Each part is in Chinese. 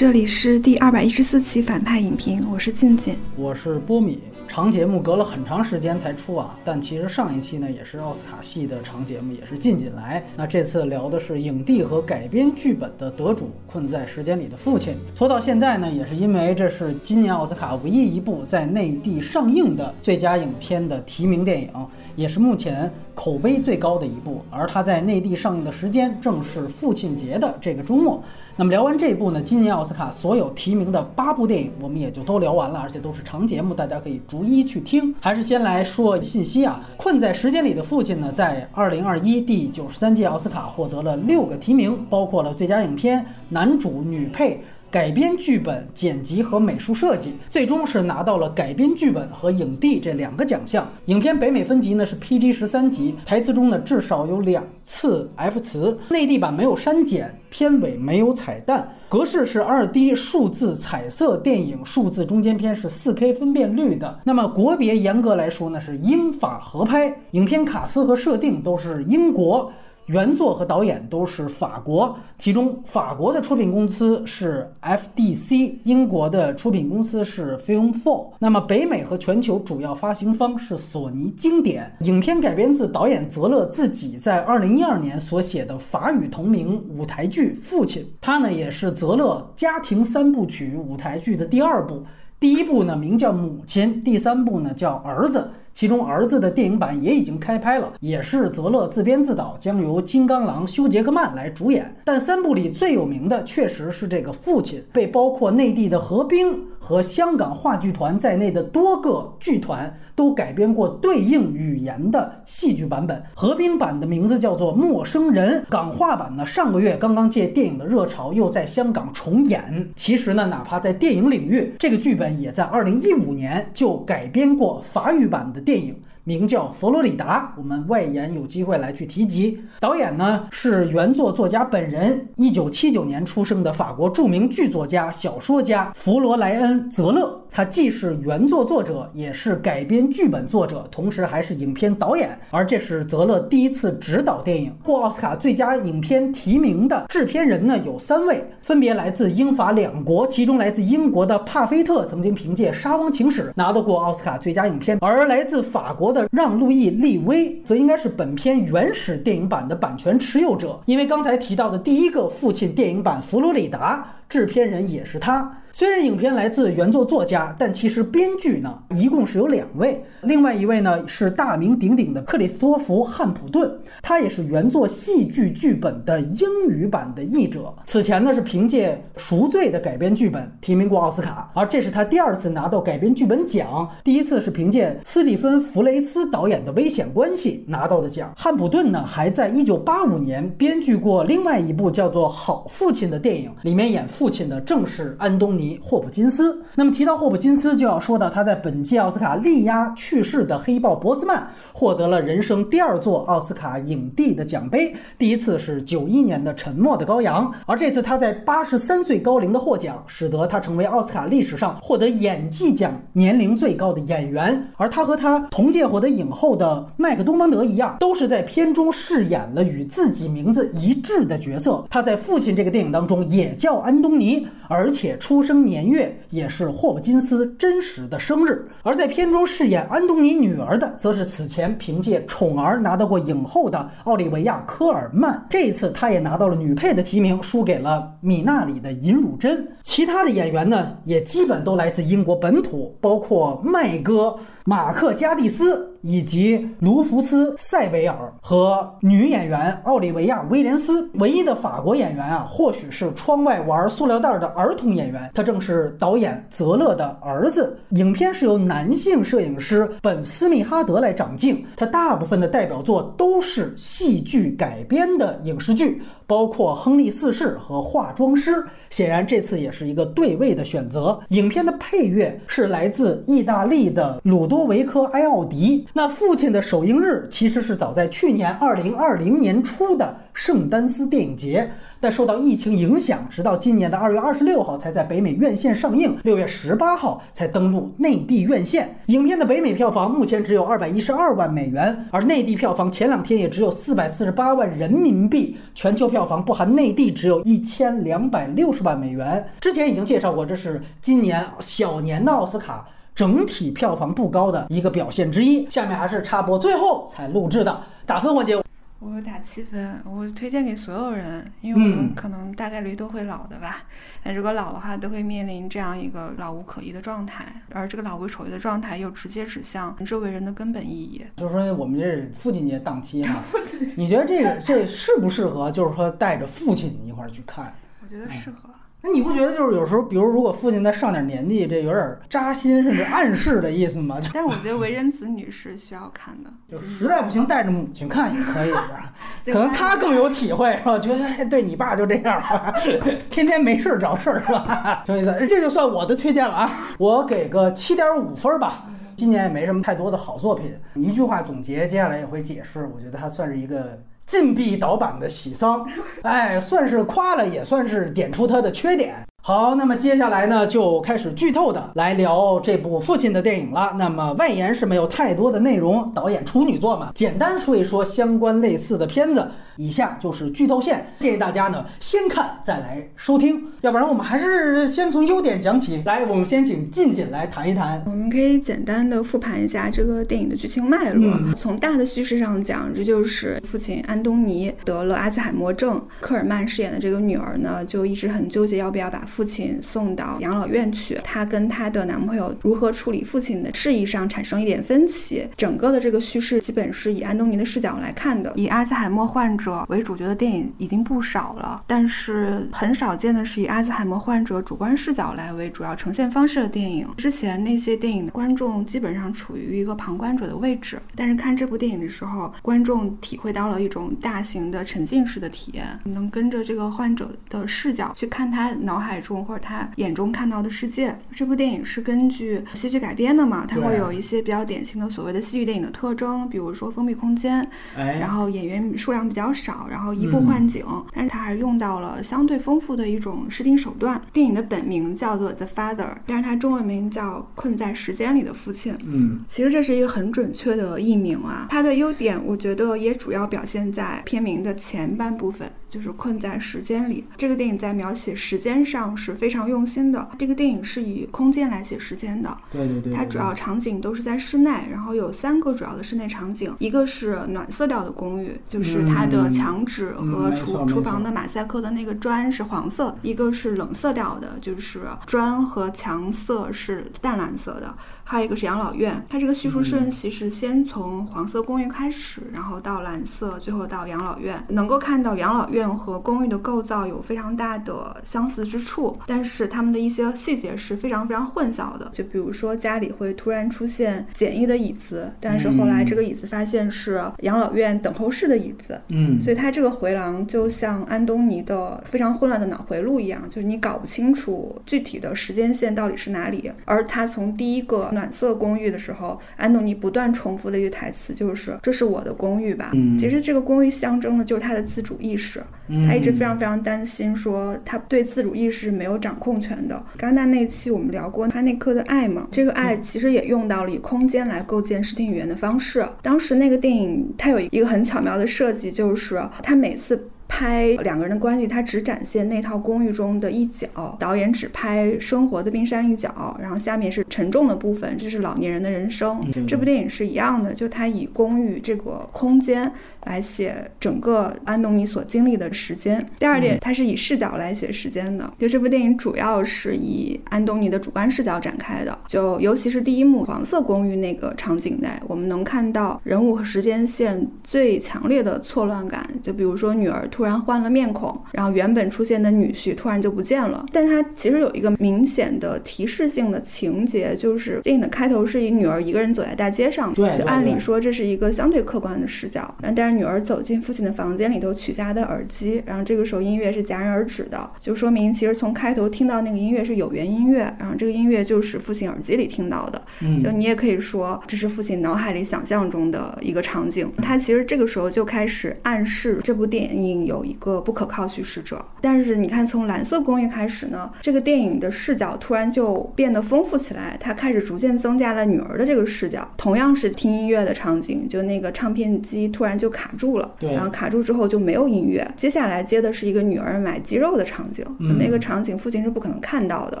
这里是第二百一十四期反派影评，我是静静，我是波米。长节目隔了很长时间才出啊，但其实上一期呢也是奥斯卡系的长节目，也是近近来。那这次聊的是影帝和改编剧本的得主《困在时间里的父亲》。拖到现在呢，也是因为这是今年奥斯卡唯一一部在内地上映的最佳影片的提名电影。也是目前口碑最高的一部，而它在内地上映的时间正是父亲节的这个周末。那么聊完这一部呢，今年奥斯卡所有提名的八部电影，我们也就都聊完了，而且都是长节目，大家可以逐一去听。还是先来说信息啊，《困在时间里的父亲》呢，在二零二一第九十三届奥斯卡获得了六个提名，包括了最佳影片、男主、女配。改编剧本、剪辑和美术设计，最终是拿到了改编剧本和影帝这两个奖项。影片北美分级呢是 PG 十三级，台词中呢至少有两次 F 词，内地版没有删减，片尾没有彩蛋，格式是二 D 数字彩色电影，数字中间片是四 K 分辨率的。那么国别严格来说呢是英法合拍，影片卡司和设定都是英国。原作和导演都是法国，其中法国的出品公司是 FDC，英国的出品公司是 Film Four。那么北美和全球主要发行方是索尼经典。影片改编自导演泽勒自己在2012年所写的法语同名舞台剧《父亲》，它呢也是泽勒家庭三部曲舞台剧的第二部。第一部呢名叫《母亲》，第三部呢叫《儿子》。其中儿子的电影版也已经开拍了，也是泽勒自编自导，将由金刚狼修·杰克曼来主演。但三部里最有名的确实是这个父亲，被包括内地的何冰和香港话剧团在内的多个剧团都改编过对应语言的戏剧版本。何冰版的名字叫做《陌生人》，港话版呢上个月刚刚借电影的热潮又在香港重演。其实呢，哪怕在电影领域，这个剧本也在2015年就改编过法语版的。电影。名叫佛罗里达，我们外延有机会来去提及。导演呢是原作作家本人，一九七九年出生的法国著名剧作家、小说家弗罗莱恩·泽勒。他既是原作作者，也是改编剧本作者，同时还是影片导演。而这是泽勒第一次执导电影。获奥斯卡最佳影片提名的制片人呢有三位，分别来自英法两国。其中来自英国的帕菲特曾经凭借《沙翁情史》拿到过奥斯卡最佳影片，而来自法国的。让·路易·立威则应该是本片原始电影版的版权持有者，因为刚才提到的第一个父亲电影版《佛罗里达》，制片人也是他。虽然影片来自原作作家，但其实编剧呢一共是有两位，另外一位呢是大名鼎鼎的克里斯托弗·汉普顿，他也是原作戏剧剧本的英语版的译者。此前呢是凭借《赎罪》的改编剧本提名过奥斯卡，而这是他第二次拿到改编剧本奖，第一次是凭借斯蒂芬·弗雷斯导演的《危险关系》拿到的奖。汉普顿呢还在1985年编剧过另外一部叫做《好父亲》的电影，里面演父亲的正是安东尼尼。霍普金斯。那么提到霍普金斯，就要说到他在本届奥斯卡力压去世的黑豹博斯曼，获得了人生第二座奥斯卡影帝的奖杯。第一次是九一年的《沉默的羔羊》，而这次他在八十三岁高龄的获奖，使得他成为奥斯卡历史上获得演技奖年龄最高的演员。而他和他同届获得影后的麦克多蒙德一样，都是在片中饰演了与自己名字一致的角色。他在《父亲》这个电影当中也叫安东尼，而且出。生年月也是霍普金斯真实的生日，而在片中饰演安东尼女儿的，则是此前凭借《宠儿》拿到过影后的奥利维亚·科尔曼。这一次，她也拿到了女配的提名，输给了米纳里的尹汝贞。其他的演员呢，也基本都来自英国本土，包括麦哥。马克·加蒂斯以及卢福斯·塞维尔和女演员奥利维亚·威廉斯，唯一的法国演员啊，或许是窗外玩塑料袋的儿童演员，他正是导演泽勒的儿子。影片是由男性摄影师本·斯密哈德来掌镜，他大部分的代表作都是戏剧改编的影视剧。包括《亨利四世》和《化妆师》，显然这次也是一个对位的选择。影片的配乐是来自意大利的鲁多维科·埃奥迪。那父亲的首映日其实是早在去年二零二零年初的。圣丹斯电影节，但受到疫情影响，直到今年的二月二十六号才在北美院线上映，六月十八号才登陆内地院线。影片的北美票房目前只有二百一十二万美元，而内地票房前两天也只有四百四十八万人民币，全球票房不含内地只有一千两百六十万美元。之前已经介绍过，这是今年小年的奥斯卡。整体票房不高的一个表现之一。下面还是插播最后才录制的打分环节。我打七分，我推荐给所有人，因为我们可能大概率都会老的吧。那如果老的话，都会面临这样一个老无可依的状态，而这个老无所依的状态又直接指向周围人的根本意义。就是说，我们这父亲节档期嘛，你觉得这个这适不适合？就是说，带着父亲一块儿去看？我觉得适合。那你不觉得就是有时候，比如如果父亲再上点年纪，这有点扎心，甚至暗示的意思吗？但是我觉得为人子女是需要看的，就实在不行带着母亲看也可以，是吧？可能他更有体会，是吧？觉得对你爸就这样，天天没事找事儿，是吧？挺有意思，这就算我的推荐了啊，我给个七点五分吧。今年也没什么太多的好作品，一句话总结，接下来也会解释。我觉得它算是一个。禁闭导版的喜丧，哎，算是夸了，也算是点出他的缺点。好，那么接下来呢，就开始剧透的来聊这部父亲的电影了。那么外延是没有太多的内容，导演处女作嘛，简单说一说相关类似的片子。以下就是剧透线，建议大家呢先看再来收听，要不然我们还是先从优点讲起。来，我们先请静静来谈一谈。我们可以简单的复盘一下这个电影的剧情脉络。从大的叙事上讲，这就是父亲安东尼得了阿兹海默症，科尔曼饰演的这个女儿呢，就一直很纠结要不要把父亲送到养老院去。她跟她的男朋友如何处理父亲的事宜上产生一点分歧。整个的这个叙事基本是以安东尼的视角来看的，以阿兹海默患者。为主角的电影已经不少了，但是很少见的是以阿兹海默患者主观视角来为主要呈现方式的电影。之前那些电影的观众基本上处于一个旁观者的位置，但是看这部电影的时候，观众体会到了一种大型的沉浸式的体验，能跟着这个患者的视角去看他脑海中或者他眼中看到的世界。这部电影是根据戏剧改编的嘛？它会有一些比较典型的所谓的戏剧电影的特征，比如说封闭空间，然后演员数量比较。少，然后移步换景，但是它还是用到了相对丰富的一种视听手段。电影的本名叫做《The Father》，但是它中文名叫《困在时间里的父亲》。嗯，其实这是一个很准确的译名啊。它的优点，我觉得也主要表现在片名的前半部分。就是困在时间里。这个电影在描写时间上是非常用心的。这个电影是以空间来写时间的。对对对。它主要场景都是在室内，然后有三个主要的室内场景，一个是暖色调的公寓，就是它的墙纸和厨厨房的马赛克的那个砖是黄色；一个是冷色调的，就是砖和墙色是淡蓝色的。还有一个是养老院，它这个叙述顺序是先从黄色公寓开始，然后到蓝色，最后到养老院。能够看到养老院和公寓的构造有非常大的相似之处，但是他们的一些细节是非常非常混淆的。就比如说家里会突然出现简易的椅子，但是后来这个椅子发现是养老院等候室的椅子。嗯，所以它这个回廊就像安东尼的非常混乱的脑回路一样，就是你搞不清楚具体的时间线到底是哪里。而他从第一个。暖色公寓的时候，安东尼不断重复的一句台词就是：“这是我的公寓吧？”嗯，其实这个公寓象征的就是他的自主意识。他一直非常非常担心，说他对自主意识没有掌控权的。刚才那期我们聊过他那颗的爱嘛，这个爱其实也用到了以空间来构建视听语言的方式。当时那个电影它有一个很巧妙的设计，就是他每次。拍两个人的关系，他只展现那套公寓中的一角，导演只拍生活的冰山一角，然后下面是沉重的部分，这是老年人的人生。这部电影是一样的，就他以公寓这个空间。来写整个安东尼所经历的时间。第二点，它是以视角来写时间的。就这部电影主要是以安东尼的主观视角展开的。就尤其是第一幕黄色公寓那个场景内，我们能看到人物和时间线最强烈的错乱感。就比如说女儿突然换了面孔，然后原本出现的女婿突然就不见了。但它其实有一个明显的提示性的情节，就是电影的开头是以女儿一个人走在大街上。对，就按理说这是一个相对客观的视角，但是。女儿走进父亲的房间里头取下的耳机，然后这个时候音乐是戛然而止的，就说明其实从开头听到那个音乐是有源音乐，然后这个音乐就是父亲耳机里听到的。嗯，就你也可以说这是父亲脑海里想象中的一个场景。他其实这个时候就开始暗示这部电影有一个不可靠叙事者。但是你看，从蓝色公寓开始呢，这个电影的视角突然就变得丰富起来，它开始逐渐增加了女儿的这个视角。同样是听音乐的场景，就那个唱片机突然就卡住了，然后卡住之后就没有音乐。接下来接的是一个女儿买鸡肉的场景，那个场景父亲是不可能看到的。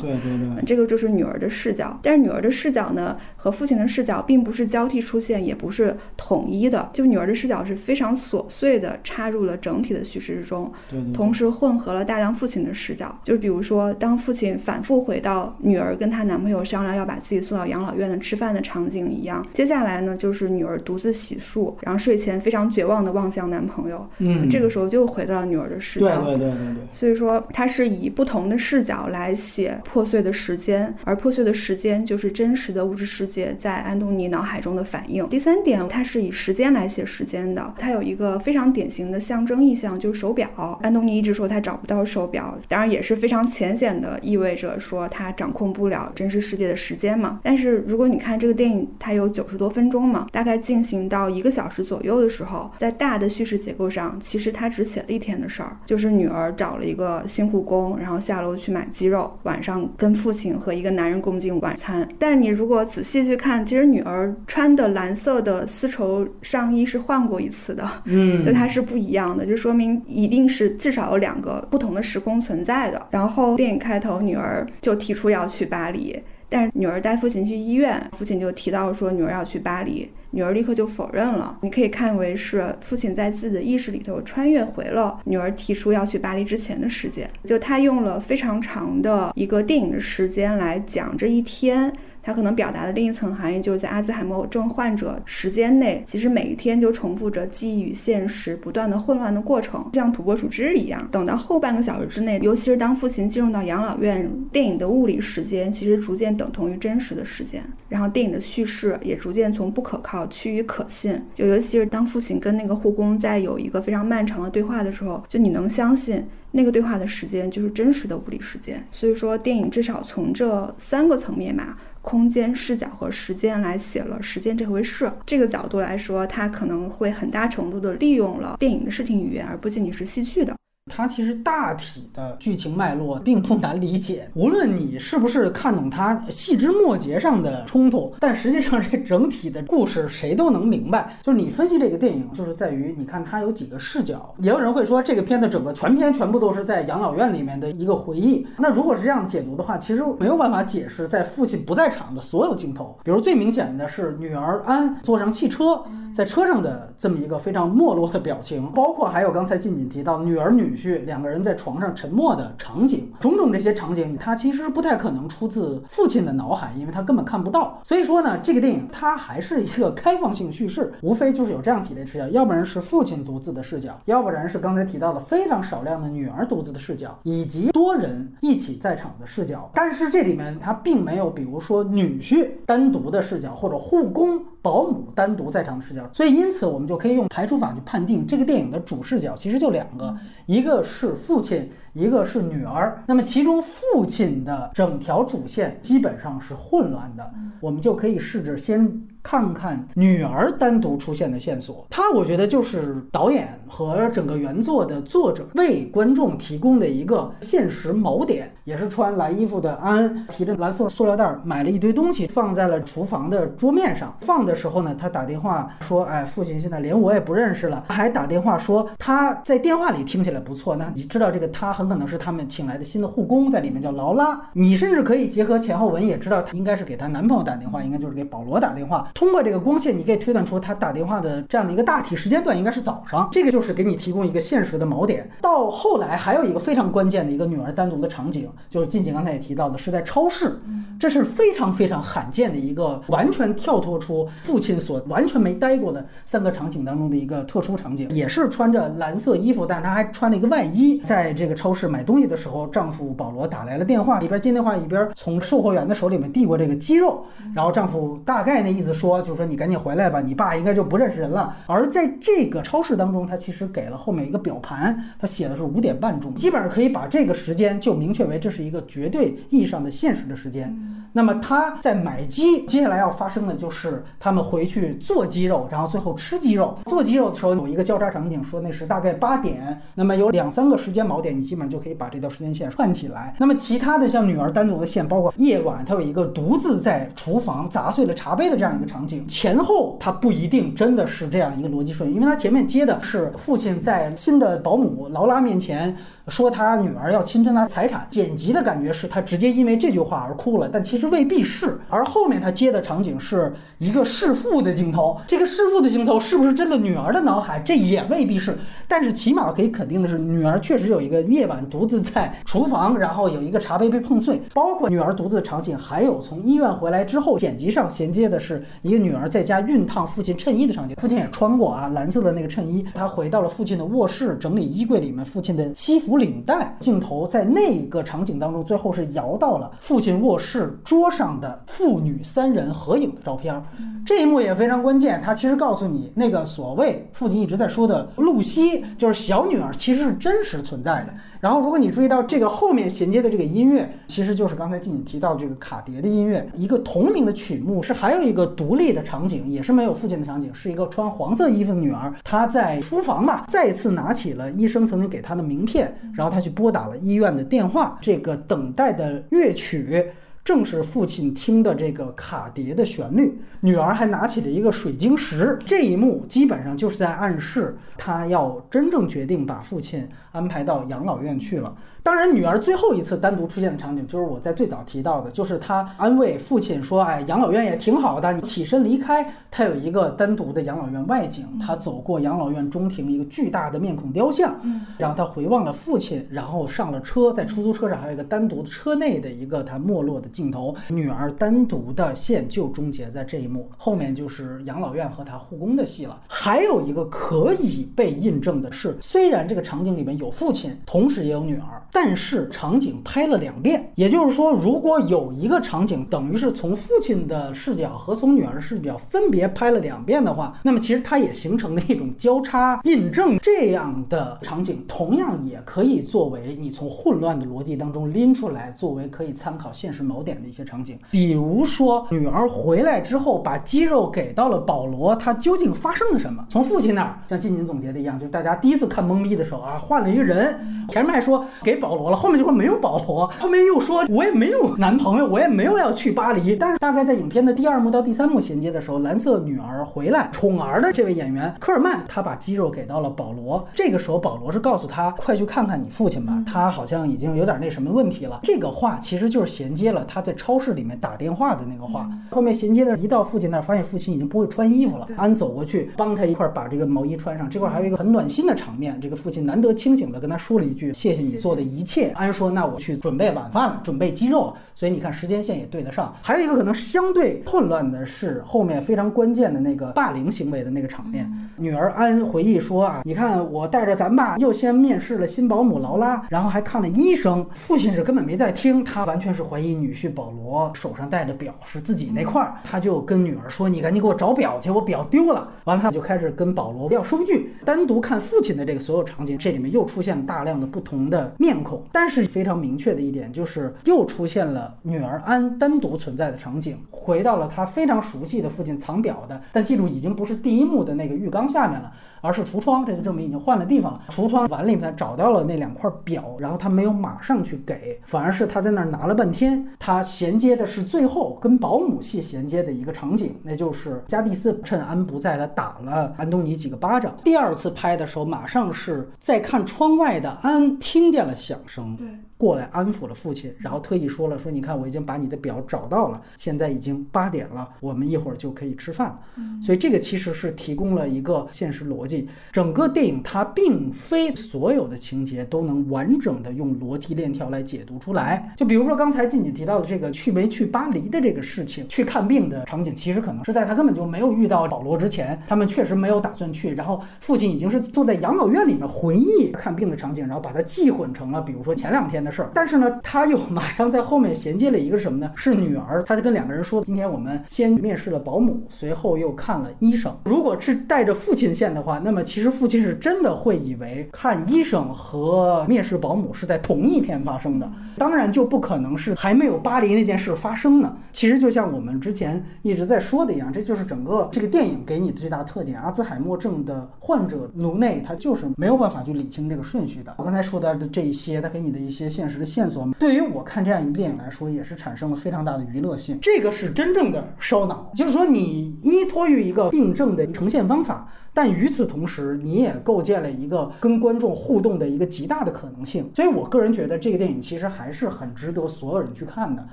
对对对，这个就是女儿的视角。但是女儿的视角呢，和父亲的视角并不是交替出现，也不是统一的。就女儿的视角是非常琐碎的插入了整体的叙事之中，同时混合了大量父亲的视角。就是比如说，当父亲反复回到女儿跟她男朋友商量要把自己送到养老院的吃饭的场景一样，接下来呢，就是女儿独自洗漱，然后睡前非常绝望的望向男朋友。嗯，这个时候就回到了女儿的视角。对对对对对。所以说，它是以不同的视角来写破碎的时间，而破碎的时间就是真实的物质世界在安东尼脑海中的反应。第三点，它是以时间来写时间的，它有一个非常典型的象征意象，就是手表。安东尼一直说他找不到手表，当然也是非常浅显的意味着说他掌控不了真实世界的时间嘛。但是如果你看这个电影，它有九十多分钟嘛，大概进行到一个小时左右的时候，在大的叙事结构上，其实他只写了一天的事儿，就是女儿找了一个新护工，然后下楼去买鸡肉，晚上跟父亲和一个男人共进晚餐。但是你如果仔细去看，其实女儿穿的蓝色的丝绸上衣是换过一次的，嗯，就它是不一样的，就说明一定是至少有两个不同的时空存在的。然后电影开头，女儿就提出要去巴黎。但是女儿带父亲去医院，父亲就提到说女儿要去巴黎，女儿立刻就否认了。你可以看为是父亲在自己的意识里头穿越回了女儿提出要去巴黎之前的时间，就他用了非常长的一个电影的时间来讲这一天。它可能表达的另一层含义，就是在阿兹海默症患者时间内，其实每一天就重复着记忆与现实不断的混乱的过程，就像土拨鼠之日一样。等到后半个小时之内，尤其是当父亲进入到养老院，电影的物理时间其实逐渐等同于真实的时间，然后电影的叙事也逐渐从不可靠趋于可信。就尤其是当父亲跟那个护工在有一个非常漫长的对话的时候，就你能相信那个对话的时间就是真实的物理时间。所以说，电影至少从这三个层面吧。空间视角和时间来写了时间这回事，这个角度来说，它可能会很大程度的利用了电影的视听语言，而不仅仅是戏剧的。它其实大体的剧情脉络并不难理解，无论你是不是看懂它细枝末节上的冲突，但实际上这整体的故事谁都能明白。就是你分析这个电影，就是在于你看它有几个视角。也有人会说，这个片子整个全片全部都是在养老院里面的一个回忆。那如果是这样解读的话，其实没有办法解释在父亲不在场的所有镜头。比如最明显的是女儿安坐上汽车，在车上的这么一个非常没落的表情，包括还有刚才静锦提到女儿女。两个人在床上沉默的场景，种种这些场景，它其实不太可能出自父亲的脑海，因为他根本看不到。所以说呢，这个电影它还是一个开放性叙事，无非就是有这样几类视角，要不然是父亲独自的视角，要不然是刚才提到的非常少量的女儿独自的视角，以及多人一起在场的视角。但是这里面它并没有，比如说女婿单独的视角，或者护工。保姆单独在场的视角，所以因此我们就可以用排除法去判定这个电影的主视角其实就两个，一个是父亲，一个是女儿。那么其中父亲的整条主线基本上是混乱的，我们就可以试着先。看看女儿单独出现的线索，它我觉得就是导演和整个原作的作者为观众提供的一个现实锚点。也是穿蓝衣服的安提着蓝色塑料袋买了一堆东西放在了厨房的桌面上。放的时候呢，他打电话说：“哎，父亲现在连我也不认识了。”还打电话说他在电话里听起来不错。那你知道这个他很可能是他们请来的新的护工，在里面叫劳拉。你甚至可以结合前后文也知道他，应该是给她男朋友打电话，应该就是给保罗打电话。通过这个光线，你可以推断出他打电话的这样的一个大体时间段应该是早上。这个就是给你提供一个现实的锚点。到后来还有一个非常关键的一个女儿单独的场景，就是静静刚才也提到的是在超市，这是非常非常罕见的一个完全跳脱出父亲所完全没待过的三个场景当中的一个特殊场景。也是穿着蓝色衣服，但是他还穿了一个外衣，在这个超市买东西的时候，丈夫保罗打来了电话，一边接电话一边从售货员的手里面递过这个鸡肉，然后丈夫大概那意思说，就是说。你赶紧回来吧，你爸应该就不认识人了。而在这个超市当中，他其实给了后面一个表盘，他写的是五点半钟，基本上可以把这个时间就明确为这这是一个绝对意义上的现实的时间。那么他在买鸡，接下来要发生的就是他们回去做鸡肉，然后最后吃鸡肉。做鸡肉的时候有一个交叉场景，说那是大概八点，那么有两三个时间锚点，你基本上就可以把这条时间线串起来。那么其他的像女儿单独的线，包括夜晚，他有一个独自在厨房砸碎了茶杯的这样一个场景，前后它不一定真的是这样一个逻辑顺序，因为它前面接的是父亲在新的保姆劳拉面前。说他女儿要侵占他财产，剪辑的感觉是他直接因为这句话而哭了，但其实未必是。而后面他接的场景是一个弑父的镜头，这个弑父的镜头是不是真的女儿的脑海？这也未必是。但是起码可以肯定的是，女儿确实有一个夜晚独自在厨房，然后有一个茶杯被碰碎，包括女儿独自的场景，还有从医院回来之后剪辑上衔接的是一个女儿在家熨烫父亲衬衣的场景。父亲也穿过啊蓝色的那个衬衣，他回到了父亲的卧室，整理衣柜里面父亲的西服。领带镜头在那个场景当中，最后是摇到了父亲卧室桌上的父女三人合影的照片。这一幕也非常关键，它其实告诉你，那个所谓父亲一直在说的露西，就是小女儿，其实是真实存在的。然后，如果你注意到这个后面衔接的这个音乐，其实就是刚才静静提到这个卡碟的音乐，一个同名的曲目，是还有一个独立的场景，也是没有父亲的场景，是一个穿黄色衣服的女儿，她在书房吧，再次拿起了医生曾经给她的名片，然后她去拨打了医院的电话，这个等待的乐曲。正是父亲听的这个卡碟的旋律，女儿还拿起了一个水晶石，这一幕基本上就是在暗示她要真正决定把父亲安排到养老院去了。当然，女儿最后一次单独出现的场景，就是我在最早提到的，就是她安慰父亲说：“哎，养老院也挺好的，你起身离开。”她有一个单独的养老院外景，她走过养老院中庭一个巨大的面孔雕像，然后她回望了父亲，然后上了车，在出租车上还有一个单独的车内的一个她没落的镜头。女儿单独的线就终结在这一幕，后面就是养老院和她护工的戏了。还有一个可以被印证的是，虽然这个场景里面有父亲，同时也有女儿。但是场景拍了两遍，也就是说，如果有一个场景等于是从父亲的视角和从女儿的视角分别拍了两遍的话，那么其实它也形成了一种交叉印证。这样的场景同样也可以作为你从混乱的逻辑当中拎出来，作为可以参考现实锚点的一些场景。比如说，女儿回来之后把鸡肉给到了保罗，他究竟发生了什么？从父亲那儿，像静静总结的一样，就是大家第一次看懵逼的时候啊，换了一个人，前面还说给保。保罗了，后面就说没有保罗，后面又说我也没有男朋友，我也没有要去巴黎。但是大概在影片的第二幕到第三幕衔接的时候，蓝色女儿回来，宠儿的这位演员科尔曼，他把肌肉给到了保罗。这个时候保罗是告诉他，快去看看你父亲吧，他好像已经有点那什么问题了。这个话其实就是衔接了他在超市里面打电话的那个话。后面衔接的一到父亲那儿，发现父亲已经不会穿衣服了。安走过去帮他一块把这个毛衣穿上。这块还有一个很暖心的场面，这个父亲难得清醒的跟他说了一句：“谢谢你做的一。”一切，安说：“那我去准备晚饭了，准备鸡肉了。”所以你看时间线也对得上。还有一个可能相对混乱的是后面非常关键的那个霸凌行为的那个场面。女儿安回忆说：“啊，你看我带着咱爸又先面试了新保姆劳拉，然后还看了医生。父亲是根本没在听，他完全是怀疑女婿保罗手上戴的表是自己那块儿。他就跟女儿说：‘你赶紧给我找表去，我表丢了。’完了他就开始跟保罗要收据。单独看父亲的这个所有场景，这里面又出现大量的不同的面孔。”但是非常明确的一点就是，又出现了女儿安单独存在的场景，回到了她非常熟悉的父亲藏表的，但记住已经不是第一幕的那个浴缸下面了。而是橱窗，这就证明已经换了地方了。橱窗碗里面找到了那两块表，然后他没有马上去给，反而是他在那儿拿了半天。他衔接的是最后跟保姆戏衔接的一个场景，那就是加蒂斯趁安不在，他打了安东尼几个巴掌。第二次拍的时候，马上是在看窗外的安听见了响声。对。过来安抚了父亲，然后特意说了说，你看我已经把你的表找到了，现在已经八点了，我们一会儿就可以吃饭了。所以这个其实是提供了一个现实逻辑。整个电影它并非所有的情节都能完整的用逻辑链条来解读出来。就比如说刚才静姐提到的这个去没去巴黎的这个事情，去看病的场景，其实可能是在他根本就没有遇到保罗之前，他们确实没有打算去。然后父亲已经是坐在养老院里面回忆看病的场景，然后把它记混成了，比如说前两天的。的事儿。但是呢，他又马上在后面衔接了一个什么呢？是女儿，他就跟两个人说：“今天我们先面试了保姆，随后又看了医生。如果是带着父亲线的话，那么其实父亲是真的会以为看医生和面试保姆是在同一天发生的，当然就不可能是还没有巴黎那件事发生呢。其实就像我们之前一直在说的一样，这就是整个这个电影给你的最大特点。阿兹海默症的患者颅内他就是没有办法去理清这个顺序的。我刚才说的这一些，他给你的一些现实的线索，对于我看这样一部电影来说，也是产生了非常大的娱乐性。这个是真正的烧脑，就是说你依托于一个病症的呈现方法。但与此同时，你也构建了一个跟观众互动的一个极大的可能性。所以我个人觉得这个电影其实还是很值得所有人去看的。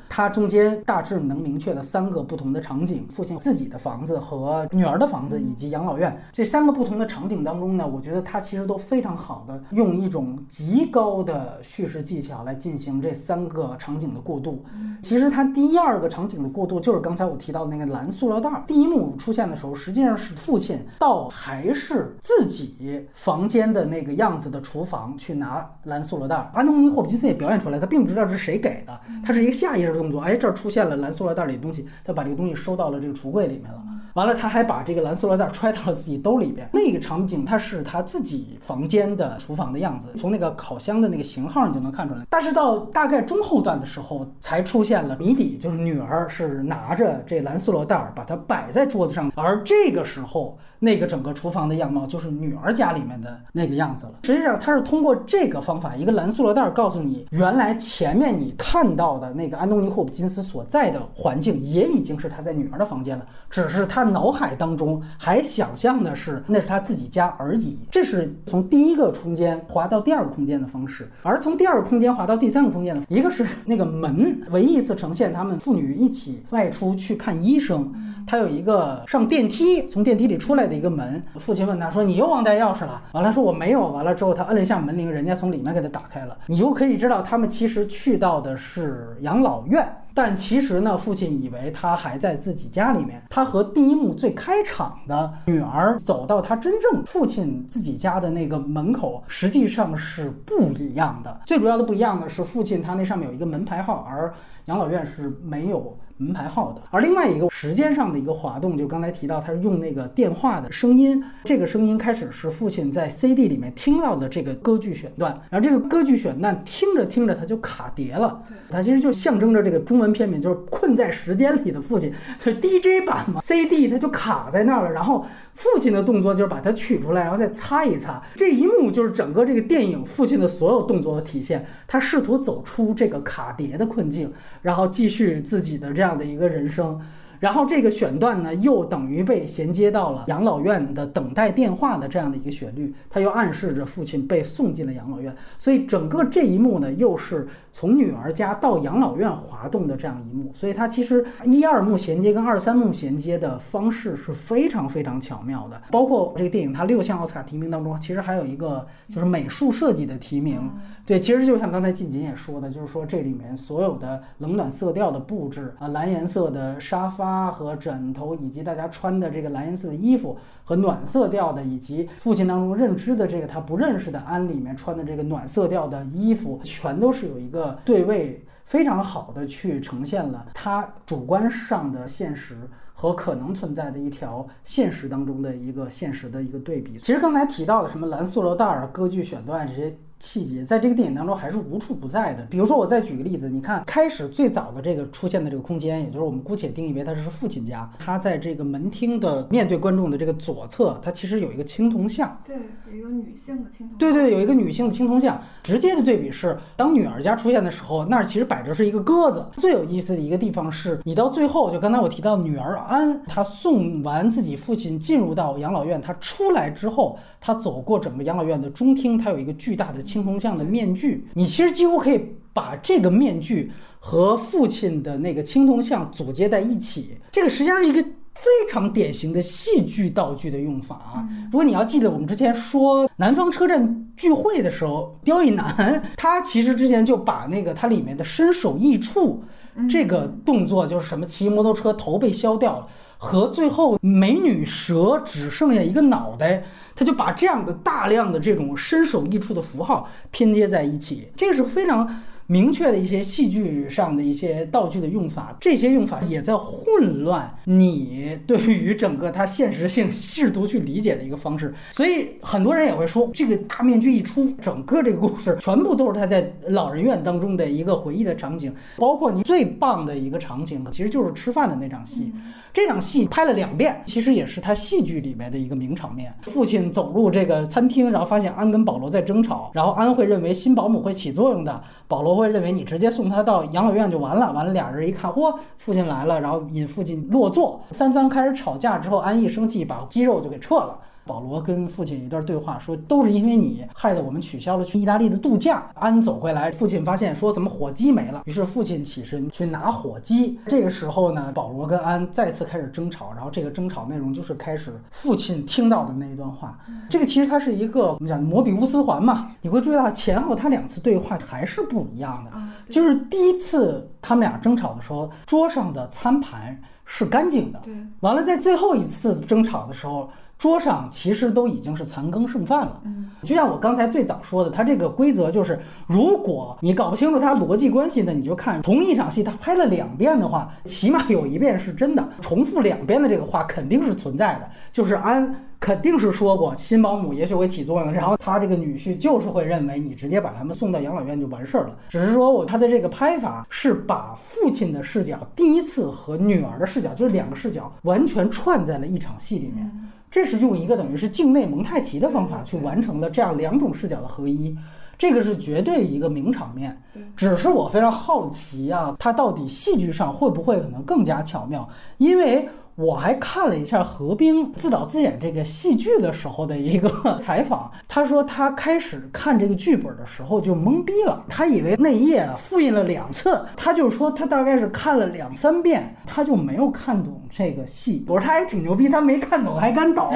它中间大致能明确了三个不同的场景：父亲自己的房子和女儿的房子，以及养老院这三个不同的场景当中呢，我觉得它其实都非常好的用一种极高的叙事技巧来进行这三个场景的过渡。其实它第一、二个场景的过渡就是刚才我提到的那个蓝塑料袋。第一幕出现的时候，实际上是父亲到海。还是自己房间的那个样子的厨房去拿蓝塑料袋，安东尼·霍普金斯也表演出来，他并不知道这是谁给的，他是一个下意识的动作。哎，这儿出现了蓝塑料袋里的东西，他把这个东西收到了这个橱柜里面了。完了，他还把这个蓝塑料袋揣到了自己兜里边。那个场景，他是他自己房间的厨房的样子，从那个烤箱的那个型号你就能看出来。但是到大概中后段的时候，才出现了谜底，就是女儿是拿着这蓝塑料袋，把它摆在桌子上，而这个时候，那个整个厨厨房的样貌就是女儿家里面的那个样子了。实际上，他是通过这个方法，一个蓝塑料袋告诉你，原来前面你看到的那个安东尼·霍普金斯所在的环境，也已经是他在女儿的房间了，只是他。脑海当中还想象的是那是他自己家而已，这是从第一个空间滑到第二个空间的方式，而从第二个空间滑到第三个空间的，一个是那个门，唯一一次呈现他们父女一起外出去看医生，他有一个上电梯从电梯里出来的一个门，父亲问他说：“你又忘带钥匙了？”完了说：“我没有。”完了之后他摁了一下门铃，人家从里面给他打开了，你就可以知道他们其实去到的是养老院。但其实呢，父亲以为他还在自己家里面。他和第一幕最开场的女儿走到他真正父亲自己家的那个门口，实际上是不一样的。最主要的不一样的是，父亲他那上面有一个门牌号，而养老院是没有。门牌号的，而另外一个时间上的一个滑动，就刚才提到，他是用那个电话的声音，这个声音开始是父亲在 CD 里面听到的这个歌剧选段，然后这个歌剧选段听着听着他就卡碟了，它其实就象征着这个中文片名就是困在时间里的父亲，所以 DJ 版嘛，CD 它就卡在那儿了，然后。父亲的动作就是把它取出来，然后再擦一擦。这一幕就是整个这个电影父亲的所有动作的体现。他试图走出这个卡碟的困境，然后继续自己的这样的一个人生。然后这个选段呢，又等于被衔接到了养老院的等待电话的这样的一个旋律，它又暗示着父亲被送进了养老院。所以整个这一幕呢，又是从女儿家到养老院滑动的这样一幕。所以它其实一二幕衔接跟二三幕衔接的方式是非常非常巧妙的。包括这个电影它六项奥斯卡提名当中，其实还有一个就是美术设计的提名。对，其实就像刚才静锦也说的，就是说这里面所有的冷暖色调的布置啊，蓝颜色的沙发和枕头，以及大家穿的这个蓝颜色的衣服和暖色调的，以及父亲当中认知的这个他不认识的安里面穿的这个暖色调的衣服，全都是有一个对位非常好的去呈现了他主观上的现实和可能存在的一条现实当中的一个现实的一个对比。其实刚才提到的什么蓝塑料袋儿、歌剧选段这些。细节在这个电影当中还是无处不在的。比如说，我再举个例子，你看开始最早的这个出现的这个空间，也就是我们姑且定义为它是父亲家。他在这个门厅的面对观众的这个左侧，它其实有一个青铜像。对，有一个女性的青铜。对对，有一个女性的青铜像。直接的对比是，当女儿家出现的时候，那儿其实摆着是一个鸽子。最有意思的一个地方是，你到最后，就刚才我提到女儿安，她送完自己父亲进入到养老院，她出来之后，她走过整个养老院的中厅，他有一个巨大的。青铜像的面具，你其实几乎可以把这个面具和父亲的那个青铜像组接在一起。这个实际上是一个非常典型的戏剧道具的用法啊！如果你要记得我们之前说南方车站聚会的时候，刁亦男他其实之前就把那个它里面的身首异处这个动作，就是什么骑摩托车头被削掉了，和最后美女蛇只剩下一个脑袋。他就把这样的大量的这种身首异处的符号拼接在一起，这个是非常明确的一些戏剧上的一些道具的用法，这些用法也在混乱你对于整个它现实性试图去理解的一个方式。所以很多人也会说，这个大面具一出，整个这个故事全部都是他在老人院当中的一个回忆的场景，包括你最棒的一个场景，其实就是吃饭的那场戏。这场戏拍了两遍，其实也是他戏剧里面的一个名场面。父亲走入这个餐厅，然后发现安跟保罗在争吵，然后安会认为新保姆会起作用的，保罗不会认为你直接送他到养老院就完了。完了，俩人一看，嚯，父亲来了，然后引父亲落座。三番开始吵架之后，安逸生气，把鸡肉就给撤了。保罗跟父亲一段对话，说都是因为你害得我们取消了去意大利的度假。安走回来，父亲发现说怎么火机没了，于是父亲起身去拿火机。这个时候呢，保罗跟安再次开始争吵，然后这个争吵内容就是开始父亲听到的那一段话。这个其实它是一个我们讲摩比乌斯环嘛，你会注意到前后他两次对话还是不一样的。就是第一次他们俩争吵的时候，桌上的餐盘是干净的。对，完了在最后一次争吵的时候。桌上其实都已经是残羹剩饭了。嗯，就像我刚才最早说的，它这个规则就是，如果你搞不清楚它逻辑关系呢，你就看同一场戏，它拍了两遍的话，起码有一遍是真的，重复两遍的这个话肯定是存在的。就是安肯定是说过新保姆也许会起作用，然后他这个女婿就是会认为你直接把他们送到养老院就完事儿了。只是说我他的这个拍法是把父亲的视角第一次和女儿的视角，就是两个视角完全串在了一场戏里面。这是用一个等于是境内蒙太奇的方法去完成了这样两种视角的合一，这个是绝对一个名场面。只是我非常好奇啊，它到底戏剧上会不会可能更加巧妙？因为。我还看了一下何冰自导自演这个戏剧的时候的一个 采访，他说他开始看这个剧本的时候就懵逼了，他以为内页复印了两次，他就说他大概是看了两三遍，他就没有看懂这个戏。我说他还挺牛逼，他没看懂还敢导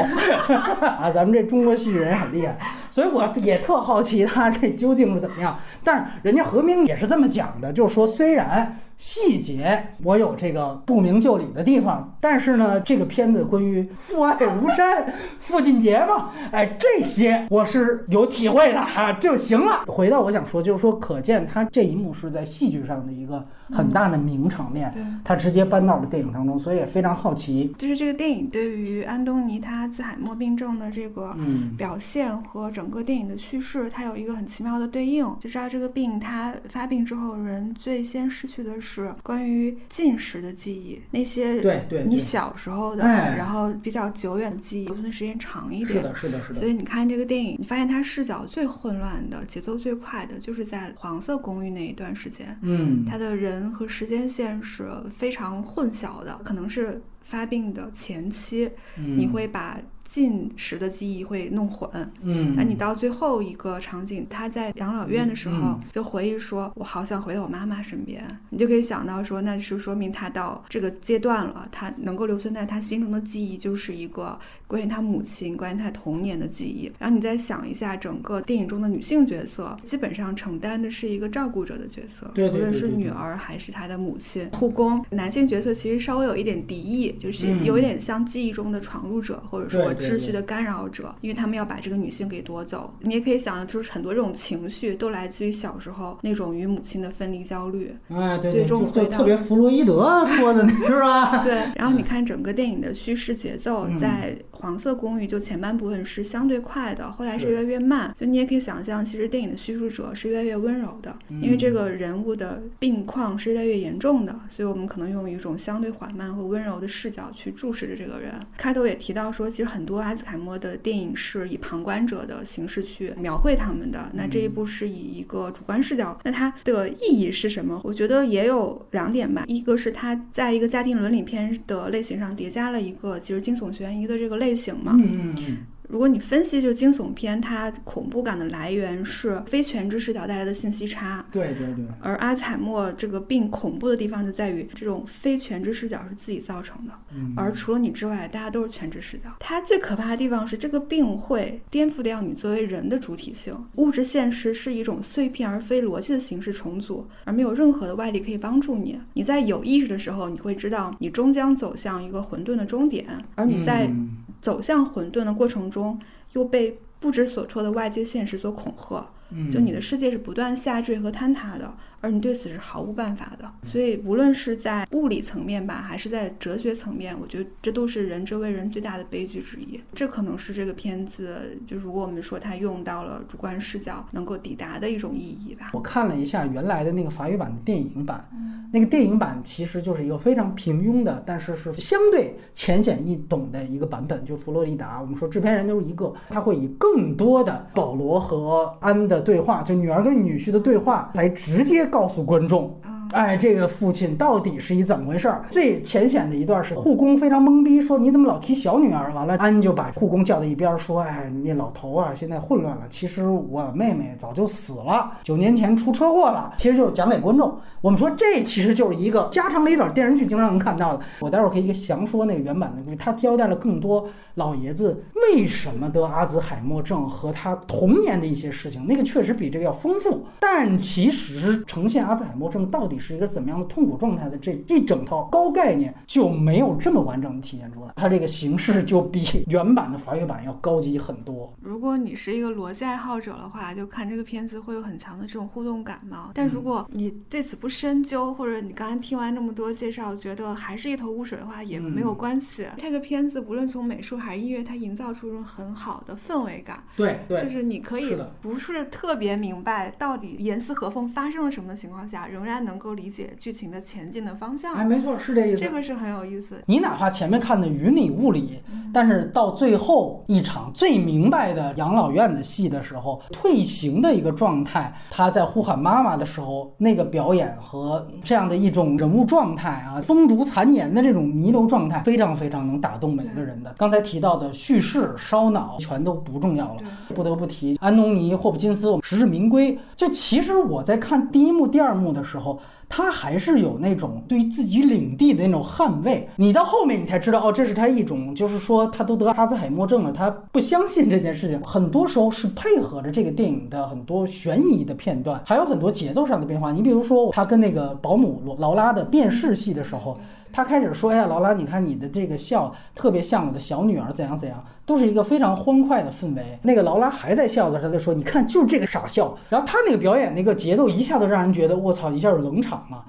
啊！咱们这中国戏剧人很厉害，所以我也特好奇他这究竟是怎么样。但是人家何冰也是这么讲的，就是说虽然。细节我有这个不明就里的地方，但是呢，这个片子关于父爱如山、父亲节嘛，哎，这些我是有体会的 啊，就行了。回到我想说，就是说，可见他这一幕是在戏剧上的一个很大的名场面，他直接搬到了电影当中，所以也非常好奇，就是这个电影对于安东尼他自海默病症的这个表现和整个电影的叙事，它有一个很奇妙的对应，就是他这个病，他发病之后，人最先失去的是。是关于进食的记忆，那些对对你小时候的，然后比较久远的记忆，留存时间长一点。是的，是的，是的。所以你看这个电影，你发现它视角最混乱的，节奏最快的，就是在黄色公寓那一段时间。嗯，它的人和时间线是非常混淆的，可能是发病的前期，你会把。进食的记忆会弄混，嗯，那你到最后一个场景，他在养老院的时候就回忆说：“我好想回到我妈妈身边。”你就可以想到说，那是说明他到这个阶段了，他能够留存在他心中的记忆就是一个关于他母亲、关于他童年的记忆。然后你再想一下，整个电影中的女性角色基本上承担的是一个照顾者的角色，对，无论是女儿还是他的母亲、护工。男性角色其实稍微有一点敌意，就是有一点像记忆中的闯入者，或者说。秩序的干扰者，因为他们要把这个女性给夺走。你也可以想象，就是很多这种情绪都来自于小时候那种与母亲的分离焦虑。哎，对对，就特别弗洛伊德说的，是吧？对。然后你看整个电影的叙事节奏，在黄色公寓就前半部分是相对快的，后来是越来越慢。就你也可以想象，其实电影的叙述者是越来越温柔的，因为这个人物的病况是越来越严重的，所以我们可能用一种相对缓慢和温柔的视角去注视着这个人。开头也提到说，其实很。多阿兹海默的电影是以旁观者的形式去描绘他们的，那这一部是以一个主观视角，那它的意义是什么？我觉得也有两点吧，一个是它在一个家庭伦理片的类型上叠加了一个其实惊悚悬疑的这个类型嘛。嗯嗯。如果你分析，就惊悚片，它恐怖感的来源是非全知视角带来的信息差。对对对。而阿兹海默这个病恐怖的地方就在于，这种非全知视角是自己造成的。嗯。而除了你之外，大家都是全知视角。它最可怕的地方是，这个病会颠覆掉你作为人的主体性。物质现实是一种碎片而非逻辑的形式重组，而没有任何的外力可以帮助你。你在有意识的时候，你会知道你终将走向一个混沌的终点，而你在。走向混沌的过程中，又被不知所措的外界现实所恐吓，就你的世界是不断下坠和坍塌的。而你对此是毫无办法的，所以无论是在物理层面吧，还是在哲学层面，我觉得这都是人这为人最大的悲剧之一。这可能是这个片子，就如果我们说它用到了主观视角，能够抵达的一种意义吧。我看了一下原来的那个法语版的电影版，那个电影版其实就是一个非常平庸的，但是是相对浅显易懂的一个版本。就佛罗里达，我们说制片人都是一个，他会以更多的保罗和安的对话，就女儿跟女婿的对话来直接。告诉观众。哎，这个父亲到底是一怎么回事儿？最浅显的一段是护工非常懵逼，说你怎么老提小女儿？完了，安就把护工叫到一边说：“哎，你老头啊，现在混乱了。其实我妹妹早就死了，九年前出车祸了。其实就是讲给观众。我们说这其实就是一个家长里短电视剧经常能看到的。我待会儿可以详说那个原版的故事，他交代了更多老爷子为什么得阿兹海默症和他童年的一些事情。那个确实比这个要丰富，但其实呈现阿兹海默症到底。是一个怎么样的痛苦状态的这一整套高概念就没有这么完整的体现出来，它这个形式就比原版的法语版要高级很多。如果你是一个逻辑爱好者的话，就看这个片子会有很强的这种互动感嘛。但如果你对此不深究，或者你刚才听完这么多介绍，觉得还是一头雾水的话，也没有关系。这个片子无论从美术还是音乐，它营造出一种很好的氛围感。对对，就是你可以不是特别明白到底严丝合缝发生了什么的情况下，仍然能够。理解剧情的前进的方向，哎，没错，是这意思。这个是很有意思。你哪怕前面看的云里雾里，但是到最后一场最明白的养老院的戏的时候，退行的一个状态，他在呼喊妈妈的时候，那个表演和这样的一种人物状态啊，风烛残年的这种弥留状态，非常非常能打动每个人的。刚才提到的叙事烧脑全都不重要了，不得不提安东尼·霍普金斯，实至名归。就其实我在看第一幕、第二幕的时候。他还是有那种对于自己领地的那种捍卫。你到后面你才知道，哦，这是他一种，就是说他都得阿兹海默症了，他不相信这件事情。很多时候是配合着这个电影的很多悬疑的片段，还有很多节奏上的变化。你比如说，他跟那个保姆罗劳拉的辨识戏的时候。他开始说：“哎呀，劳拉，你看你的这个笑特别像我的小女儿，怎样怎样，都是一个非常欢快的氛围。”那个劳拉还在笑的时候，他就说：“你看，就是这个傻笑。”然后他那个表演那个节奏一下子让人觉得，我操，一下就冷场了。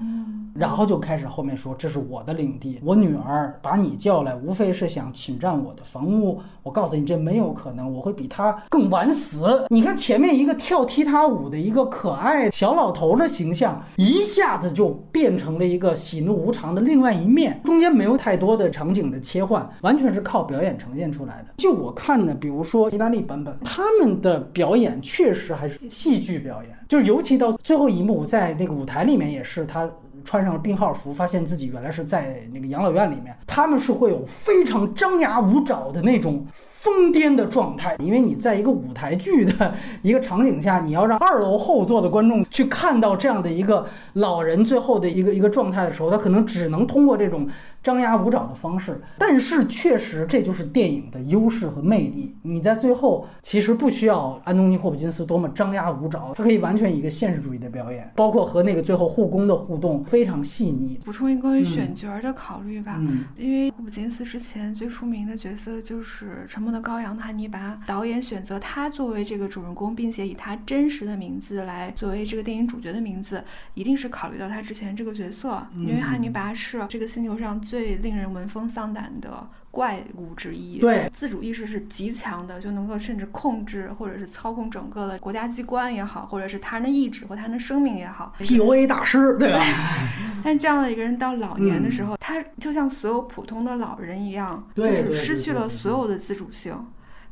然后就开始后面说这是我的领地，我女儿把你叫来，无非是想侵占我的房屋。我告诉你，这没有可能，我会比他更晚死。你看前面一个跳踢踏舞的一个可爱小老头的形象，一下子就变成了一个喜怒无常的另外一面，中间没有太多的场景的切换，完全是靠表演呈现出来的。就我看呢，比如说意大利版本，他们的表演确实还是戏剧表演，就是尤其到最后一幕，在那个舞台里面也是他。穿上了病号服，发现自己原来是在那个养老院里面。他们是会有非常张牙舞爪的那种。疯癫的状态，因为你在一个舞台剧的一个场景下，你要让二楼后座的观众去看到这样的一个老人最后的一个一个状态的时候，他可能只能通过这种张牙舞爪的方式。但是确实，这就是电影的优势和魅力。你在最后其实不需要安东尼·霍普金斯多么张牙舞爪，他可以完全一个现实主义的表演，包括和那个最后护工的互动非常细腻。补充一个关于选角的考虑吧，因为霍普金斯之前最出名的角色就是沉默。的羔羊的汉尼拔，导演选择他作为这个主人公，并且以他真实的名字来作为这个电影主角的名字，一定是考虑到他之前这个角色，因为汉尼拔是这个星球上最令人闻风丧胆的怪物之一，对，自主意识是极强的，就能够甚至控制或者是操控整个的国家机关也好，或者是他人的意志或他人的生命也好，PUA 大师，对吧？但这样的一个人到老年的时候，他就像所有普通的老人一样，就是失去了所有的自主性。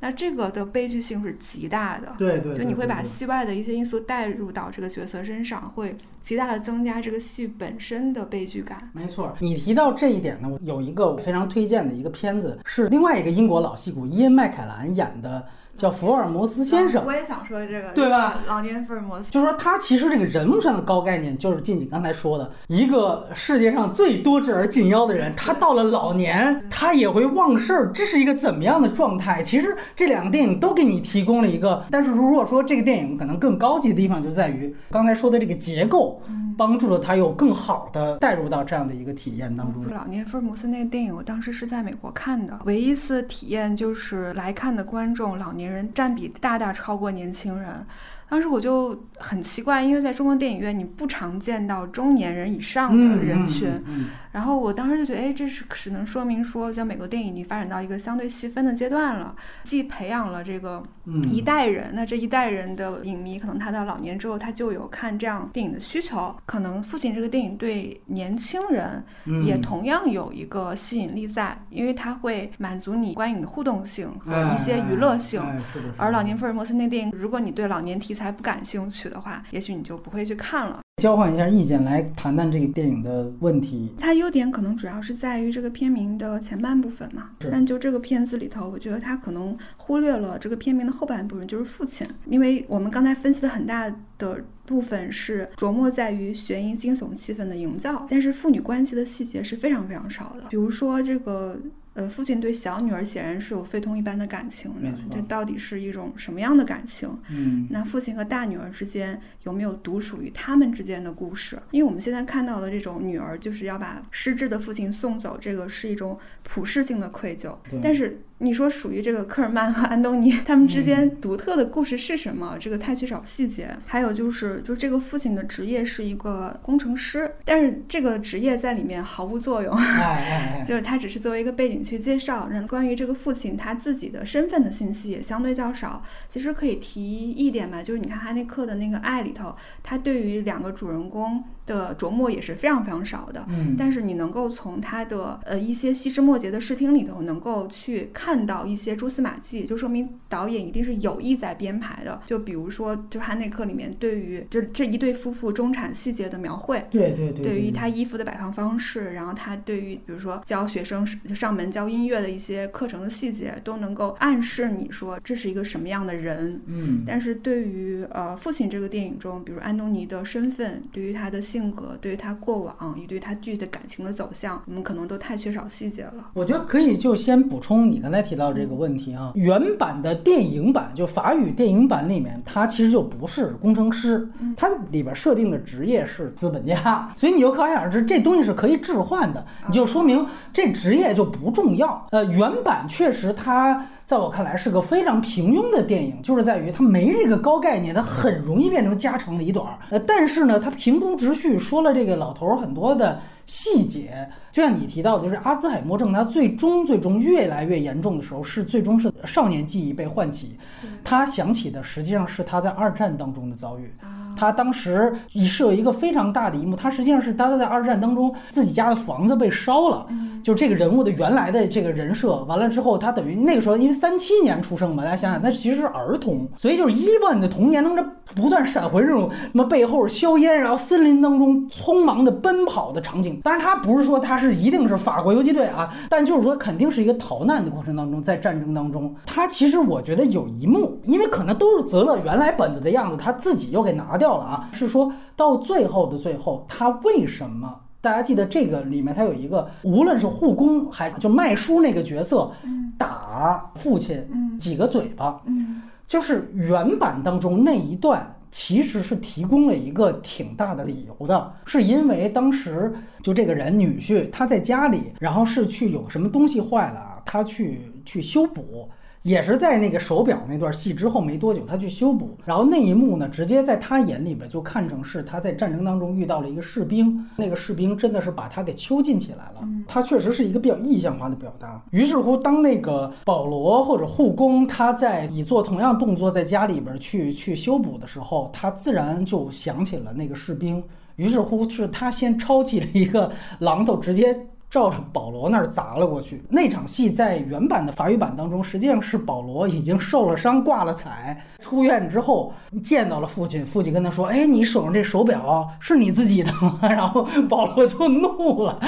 那这个的悲剧性是极大的，对对，就你会把戏外的一些因素带入到这个角色身上，会极大的增加这个戏本身的悲剧感。没错，你提到这一点呢，我有一个我非常推荐的一个片子，是另外一个英国老戏骨伊恩麦凯兰演的。叫福尔摩斯先生，我也想说这个，对吧？老年福尔摩斯，就是说他其实这个人物上的高概念，就是静静刚才说的，一个世界上最多智而近妖的人，他到了老年，他也会忘事儿，这是一个怎么样的状态？其实这两个电影都给你提供了一个，但是如果说这个电影可能更高级的地方，就在于刚才说的这个结构。帮助了他有更好的带入到这样的一个体验当中。老年福尔摩斯那个电影，我当时是在美国看的，唯一一次体验就是来看的观众老年人占比大大超过年轻人。当时我就很奇怪，因为在中国电影院你不常见到中年人以上的人群。然后我当时就觉得，哎，这是只能说明说，像美国电影已经发展到一个相对细分的阶段了，既培养了这个一代人，那这一代人的影迷可能他到老年之后，他就有看这样电影的需求。可能《父亲》这个电影对年轻人也同样有一个吸引力在，因为它会满足你观影的互动性和一些娱乐性。而老年福尔摩斯那电影，如果你对老年题材不感兴趣的话，也许你就不会去看了。交换一下意见，来谈谈这个电影的问题。它优点可能主要是在于这个片名的前半部分嘛。但就这个片子里头，我觉得它可能忽略了这个片名的后半部分，就是父亲。因为我们刚才分析的很大的部分是琢磨在于悬疑惊悚气氛的营造，但是父女关系的细节是非常非常少的。比如说这个。呃，父亲对小女儿显然是有非同一般的感情的，这到底是一种什么样的感情？嗯，那父亲和大女儿之间有没有独属于他们之间的故事？因为我们现在看到的这种女儿就是要把失智的父亲送走，这个是一种普世性的愧疚，但是。你说属于这个科尔曼和安东尼他们之间独特的故事是什么？这个太缺少细节。还有就是，就这个父亲的职业是一个工程师，但是这个职业在里面毫无作用，就是他只是作为一个背景去介绍。那关于这个父亲他自己的身份的信息也相对较少。其实可以提一点吧，就是你看哈内克的那个爱里头，他对于两个主人公。的琢磨也是非常非常少的，嗯，但是你能够从他的呃一些细枝末节的视听里头，能够去看到一些蛛丝马迹，就说明导演一定是有意在编排的。就比如说，就哈内克里面对于这这一对夫妇中产细节的描绘，对对对，对于他衣服的摆放方式，然后他对于比如说教学生上门教音乐的一些课程的细节，都能够暗示你说这是一个什么样的人，嗯，但是对于呃父亲这个电影中，比如安东尼的身份，对于他的性。性格对于他过往，以对他具体的感情的走向，我们可能都太缺少细节了。我觉得可以就先补充你刚才提到这个问题啊。原版的电影版，就法语电影版里面，他其实就不是工程师，他里边设定的职业是资本家，所以你就可想而知，这东西是可以置换的，你就说明这职业就不重要。呃，原版确实他。在我看来是个非常平庸的电影，就是在于它没这个高概念，它很容易变成家长里短。呃，但是呢，它平铺直叙说了这个老头儿很多的细节，就像你提到的，就是阿兹海默症，它最终最终越来越严重的时候，是最终是少年记忆被唤起，他想起的实际上是他在二战当中的遭遇。他当时是有一个非常大的一幕，他实际上是他在二战当中自己家的房子被烧了，就这个人物的原来的这个人设，完了之后他等于那个时候因为三七年出生嘛，大家想想，他其实是儿童，所以就是伊万的童年当中不断闪回这种什么背后硝烟，然后森林当中匆忙的奔跑的场景。当然他不是说他是一定是法国游击队啊，但就是说肯定是一个逃难的过程当中，在战争当中，他其实我觉得有一幕，因为可能都是泽勒原来本子的样子，他自己又给拿掉。掉了啊！是说到最后的最后，他为什么？大家记得这个里面，他有一个，无论是护工还就卖书那个角色，打父亲几个嘴巴，就是原版当中那一段，其实是提供了一个挺大的理由的，是因为当时就这个人女婿他在家里，然后是去有什么东西坏了啊，他去去修补。也是在那个手表那段戏之后没多久，他去修补，然后那一幕呢，直接在他眼里边就看成是他在战争当中遇到了一个士兵，那个士兵真的是把他给囚禁起来了。他确实是一个比较意象化的表达。于是乎，当那个保罗或者护工他在以做同样动作在家里边去去修补的时候，他自然就想起了那个士兵。于是乎，是他先抄起了一个榔头，直接。照着保罗那儿砸了过去。那场戏在原版的法语版当中，实际上是保罗已经受了伤、挂了彩，出院之后见到了父亲。父亲跟他说：“哎，你手上这手表是你自己的吗？” 然后保罗就怒了，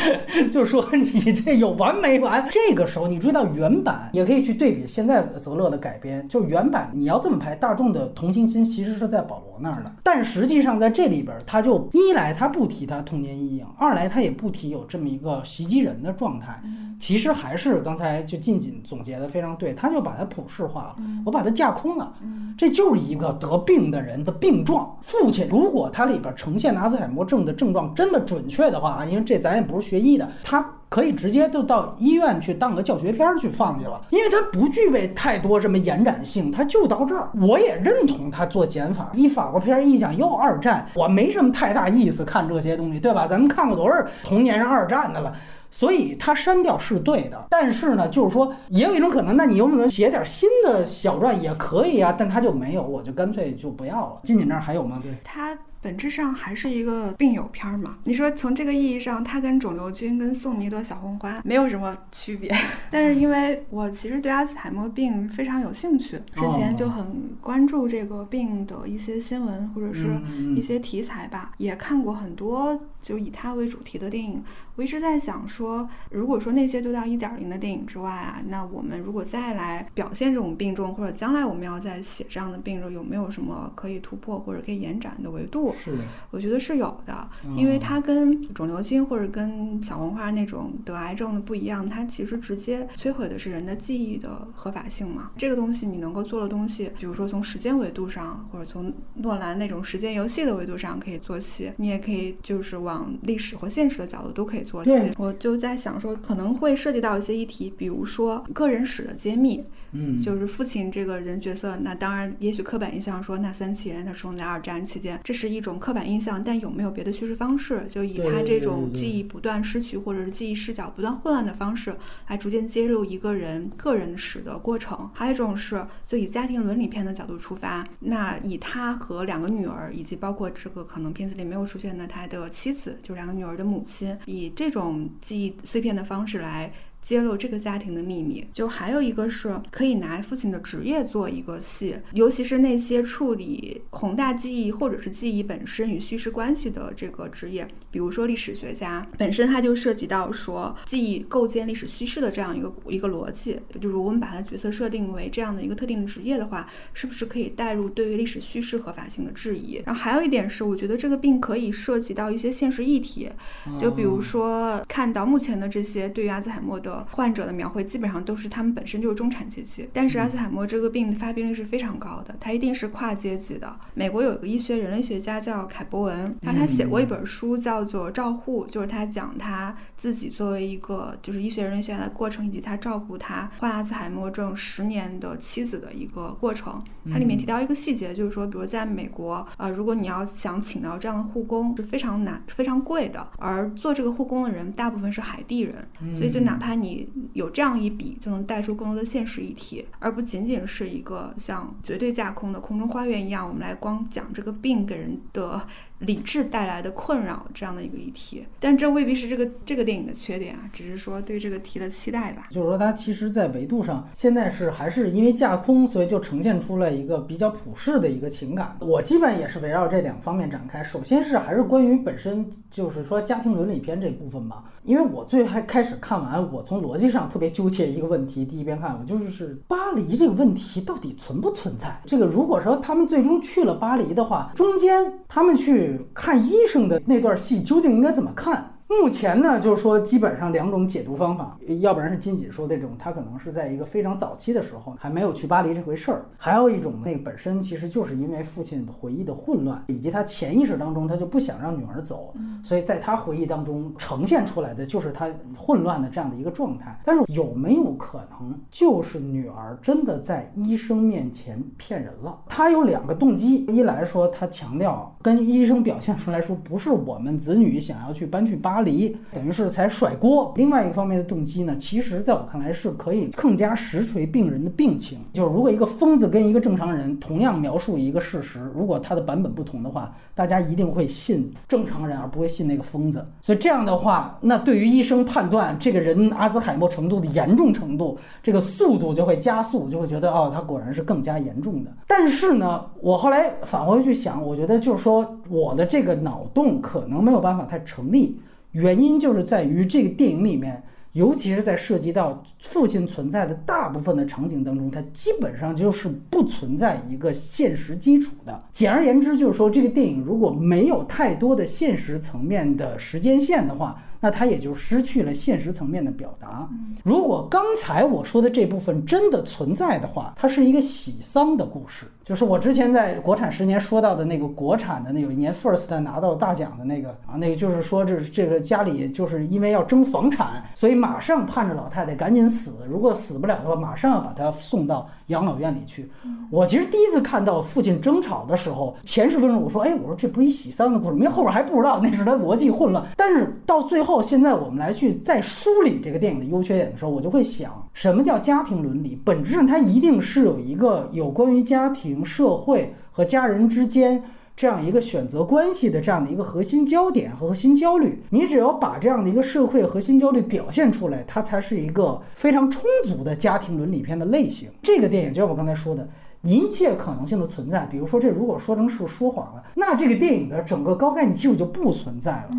就说：“你这有完没完？”这个时候你注意到原版，也可以去对比现在泽勒的改编。就原版你要这么拍，大众的同情心其实是在保罗那儿的。但实际上在这里边，他就一来他不提他童年阴影，二来他也不提有这么一个袭。击人的状态，其实还是刚才就近锦总结的非常对，他就把它普世化了，我把它架空了，这就是一个得病的人的病状。父亲如果他里边呈现阿兹海默症的症状真的准确的话啊，因为这咱也不是学医的，他。可以直接就到医院去当个教学片儿去放去了，因为它不具备太多什么延展性，它就到这儿。我也认同他做减法，一法国片儿一想又二战，我没什么太大意思看这些东西，对吧？咱们看过多少童年是二战的了。所以他删掉是对的，但是呢，就是说也有一种可能，那你有没有写点新的小传也可以啊？但他就没有，我就干脆就不要了。金姐这儿还有吗？对他。本质上还是一个病友片儿嘛。你说从这个意义上，它跟肿瘤君、跟送你一朵小红花没有什么区别。但是因为我其实对阿兹海默病非常有兴趣，之前就很关注这个病的一些新闻或者是一些题材吧，也看过很多就以它为主题的电影。我一直在想说，如果说那些都到一点零的电影之外啊，那我们如果再来表现这种病症，或者将来我们要再写这样的病症，有没有什么可以突破或者可以延展的维度？是，我觉得是有的，因为它跟肿瘤君或者跟小红花那种得癌症的不一样，它其实直接摧毁的是人的记忆的合法性嘛。这个东西你能够做的东西，比如说从时间维度上，或者从诺兰那种时间游戏的维度上可以做戏，你也可以就是往历史和现实的角度都可以做戏。我就在想说，可能会涉及到一些议题，比如说个人史的揭秘。嗯，就是父亲这个人角色，那当然，也许刻板印象说那三七人他出生在二战期间，这是一种刻板印象，但有没有别的叙事方式？就以他这种记忆不断失去或者是记忆视角不断混乱的方式，来逐渐揭露一个人个人史的过程。还有一种是，就以家庭伦理片的角度出发，那以他和两个女儿，以及包括这个可能片子里没有出现的他的妻子，就两个女儿的母亲，以这种记忆碎片的方式来。揭露这个家庭的秘密，就还有一个是可以拿父亲的职业做一个戏，尤其是那些处理宏大记忆或者是记忆本身与叙事关系的这个职业，比如说历史学家本身，它就涉及到说记忆构建历史叙事的这样一个一个逻辑。就是我们把它角色设定为这样的一个特定的职业的话，是不是可以带入对于历史叙事合法性的质疑？然后还有一点是，我觉得这个病可以涉及到一些现实议题，就比如说看到目前的这些对于阿兹海默的。患者的描绘基本上都是他们本身就是中产阶级，但是阿兹海默这个病的发病率是非常高的，它一定是跨阶级的。美国有一个医学人类学家叫凯博文，他他写过一本书叫做《照护》，就是他讲他自己作为一个就是医学人类学家的过程，以及他照顾他患阿兹海默症十年的妻子的一个过程。它里面提到一个细节，就是说，比如在美国，呃，如果你要想请到这样的护工是非常难、非常贵的，而做这个护工的人大部分是海地人，所以就哪怕你有这样一笔，就能带出更多的现实议题，而不仅仅是一个像绝对架空的空中花园一样，我们来光讲这个病给人的。理智带来的困扰这样的一个议题，但这未必是这个这个电影的缺点啊，只是说对这个题的期待吧。就是说，它其实，在维度上，现在是还是因为架空，所以就呈现出了一个比较普世的一个情感。我基本也是围绕这两方面展开。首先是还是关于本身，就是说家庭伦理片这部分吧。因为我最还开始看完，我从逻辑上特别纠结一个问题。第一遍看，我就是巴黎这个问题到底存不存在？这个如果说他们最终去了巴黎的话，中间他们去看医生的那段戏究竟应该怎么看？目前呢，就是说基本上两种解读方法，要不然是金姐说这种，他可能是在一个非常早期的时候还没有去巴黎这回事儿；还有一种，那个本身其实就是因为父亲的回忆的混乱，以及他潜意识当中他就不想让女儿走，所以在他回忆当中呈现出来的就是他混乱的这样的一个状态。但是有没有可能就是女儿真的在医生面前骗人了？他有两个动机：一来说他强调跟医生表现出来说不是我们子女想要去搬去巴。巴黎等于是才甩锅。另外一个方面的动机呢，其实在我看来是可以更加实锤病人的病情。就是如果一个疯子跟一个正常人同样描述一个事实，如果他的版本不同的话，大家一定会信正常人而不会信那个疯子。所以这样的话，那对于医生判断这个人阿兹海默程度的严重程度，这个速度就会加速，就会觉得哦，他果然是更加严重的。但是呢，我后来返回去想，我觉得就是说我的这个脑洞可能没有办法太成立。原因就是在于这个电影里面，尤其是在涉及到父亲存在的大部分的场景当中，它基本上就是不存在一个现实基础的。简而言之，就是说这个电影如果没有太多的现实层面的时间线的话。那它也就失去了现实层面的表达。如果刚才我说的这部分真的存在的话，它是一个喜丧的故事，就是我之前在国产十年说到的那个国产的那有一年 First 拿到大奖的那个啊，那个就是说这这个家里就是因为要争房产，所以马上盼着老太太赶紧死，如果死不了的话，马上要把她送到养老院里去。我其实第一次看到父亲争吵的时候，前十分钟我说，哎，我说这不是一喜丧的故事，因为后边还不知道那是他逻辑混乱，但是到最后。后，现在我们来去再梳理这个电影的优缺点的时候，我就会想，什么叫家庭伦理？本质上它一定是有一个有关于家庭、社会和家人之间这样一个选择关系的这样的一个核心焦点和核心焦虑。你只要把这样的一个社会核心焦虑表现出来，它才是一个非常充足的家庭伦理片的类型。这个电影就像我刚才说的，一切可能性的存在。比如说，这如果说成是说谎了，那这个电影的整个高概念基础就不存在了。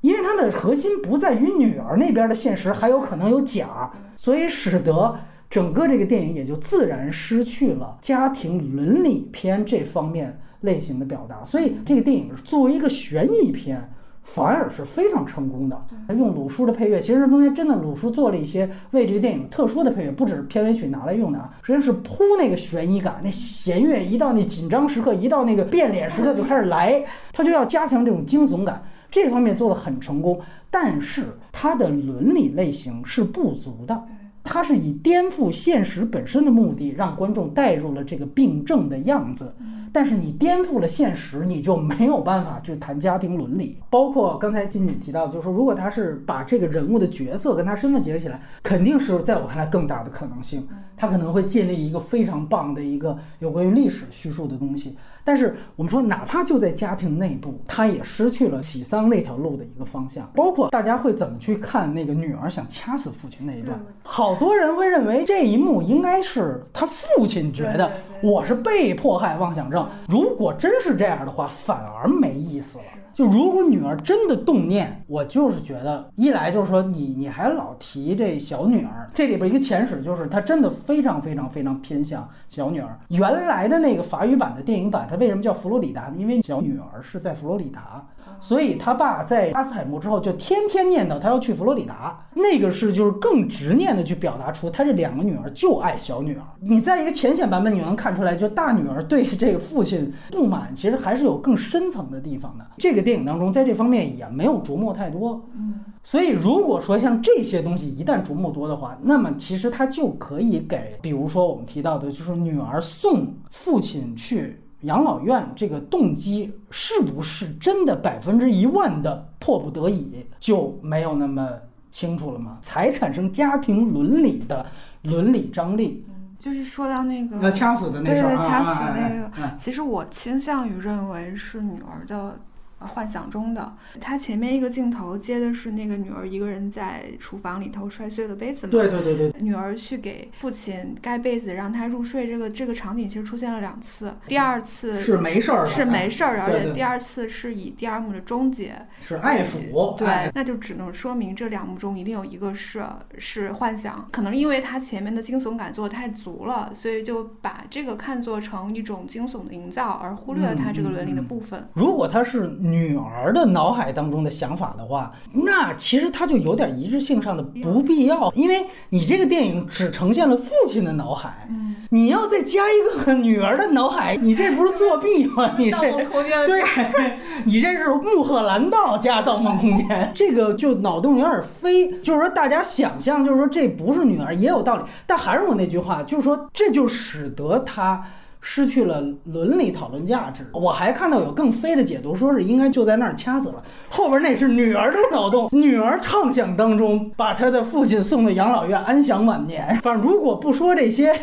因为它的核心不在于女儿那边的现实还有可能有假，所以使得整个这个电影也就自然失去了家庭伦理片这方面类型的表达。所以这个电影作为一个悬疑片，反而是非常成功的。用鲁叔的配乐，其实中间真的鲁叔做了一些为这个电影特殊的配乐，不只是片尾曲拿来用的啊，实际上是铺那个悬疑感。那弦乐一到那紧张时刻，一到那个变脸时刻就开始来，他就要加强这种惊悚感。这方面做的很成功，但是它的伦理类型是不足的。它是以颠覆现实本身的目的，让观众带入了这个病症的样子。但是你颠覆了现实，你就没有办法去谈家庭伦理。包括刚才金锦提到，就是说，如果他是把这个人物的角色跟他身份结合起来，肯定是在我看来更大的可能性。他可能会建立一个非常棒的一个有关于历史叙述的东西。但是我们说，哪怕就在家庭内部，他也失去了喜丧那条路的一个方向。包括大家会怎么去看那个女儿想掐死父亲那一段，好多人会认为这一幕应该是他父亲觉得我是被迫害妄想症。如果真是这样的话，反而没意思了。就如果女儿真的动念，我就是觉得，一来就是说你你还老提这小女儿，这里边一个前史就是她真的非常非常非常偏向小女儿。原来的那个法语版的电影版，它为什么叫佛罗里达呢？因为小女儿是在佛罗里达。所以他爸在阿斯海默之后就天天念叨他要去佛罗里达，那个是就是更执念的去表达出他这两个女儿就爱小女儿。你在一个浅显版本你能看出来，就大女儿对这个父亲不满，其实还是有更深层的地方的。这个电影当中在这方面也没有琢磨太多。所以如果说像这些东西一旦琢磨多的话，那么其实他就可以给，比如说我们提到的就是女儿送父亲去。养老院这个动机是不是真的百分之一万的迫不得已就没有那么清楚了吗？才产生家庭伦理的伦理张力。就是说到那个掐死的那事儿啊，掐死那个，其实我倾向于认为是女儿的。幻想中的他前面一个镜头接的是那个女儿一个人在厨房里头摔碎了杯子嘛？对对对对。女儿去给父亲盖被子让他入睡，这个这个场景其实出现了两次。第二次是没事儿，是没事儿，而且第二次是以第二幕的终结是爱抚，对，那就只能说明这两幕中一定有一个是是幻想，可能因为他前面的惊悚感做的太足了，所以就把这个看作成一种惊悚的营造，而忽略了他这个伦理的部分。如果他是。女儿的脑海当中的想法的话，那其实它就有点一致性上的不必要，因为你这个电影只呈现了父亲的脑海，你要再加一个女儿的脑海，你这不是作弊吗？你这对，你这是穆赫兰道加《盗梦空间》，这个就脑洞有点飞。就是说，大家想象，就是说这不是女儿也有道理，但还是我那句话，就是说这就使得他。失去了伦理讨论价值。我还看到有更飞的解读，说是应该就在那儿掐死了。后边那是女儿的脑洞，女儿畅想当中把她的父亲送到养老院安享晚年。反正如果不说这些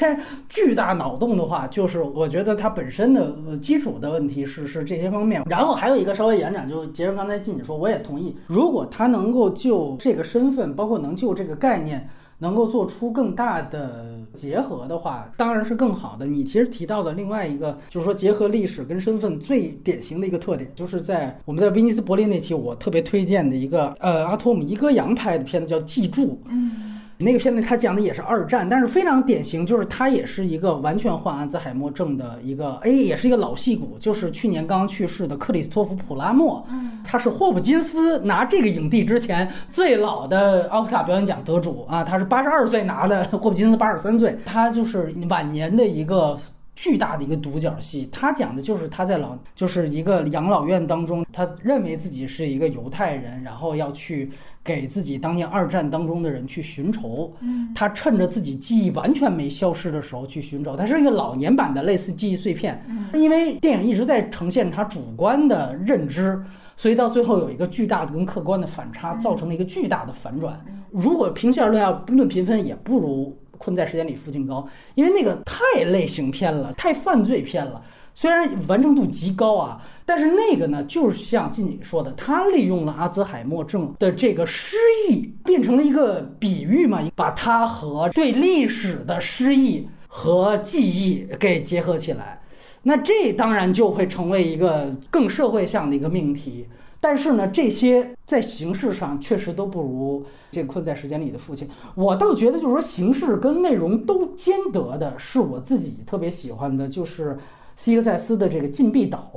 巨大脑洞的话，就是我觉得它本身的基础的问题是是这些方面。然后还有一个稍微延展，就结合刚才静姐说，我也同意，如果他能够就这个身份，包括能就这个概念。能够做出更大的结合的话，当然是更好的。你其实提到的另外一个，就是说结合历史跟身份最典型的一个特点，就是在我们在威尼斯柏林那期，我特别推荐的一个呃阿托姆伊戈扬拍的片子叫《记住》。嗯。那个片子他讲的也是二战，但是非常典型，就是他也是一个完全患阿兹海默症的一个，哎，也是一个老戏骨，就是去年刚去世的克里斯托弗普拉默，嗯，他是霍普金斯拿这个影帝之前最老的奥斯卡表演奖得主啊，他是八十二岁拿的，霍普金斯八十三岁，他就是晚年的一个。巨大的一个独角戏，他讲的就是他在老就是一个养老院当中，他认为自己是一个犹太人，然后要去给自己当年二战当中的人去寻仇。嗯，他趁着自己记忆完全没消失的时候去寻找，他是一个老年版的类似记忆碎片。嗯，因为电影一直在呈现他主观的认知，所以到最后有一个巨大的跟客观的反差，造成了一个巨大的反转。如果平心而论，要论评分，也不如。困在时间里，附近高，因为那个太类型片了，太犯罪片了。虽然完成度极高啊，但是那个呢，就是像静姐说的，他利用了阿兹海默症的这个失忆，变成了一个比喻嘛，把它和对历史的失忆和记忆给结合起来。那这当然就会成为一个更社会向的一个命题。但是呢，这些在形式上确实都不如这困在时间里的父亲。我倒觉得，就是说形式跟内容都兼得的，是我自己特别喜欢的，就是希克塞斯的这个禁闭岛。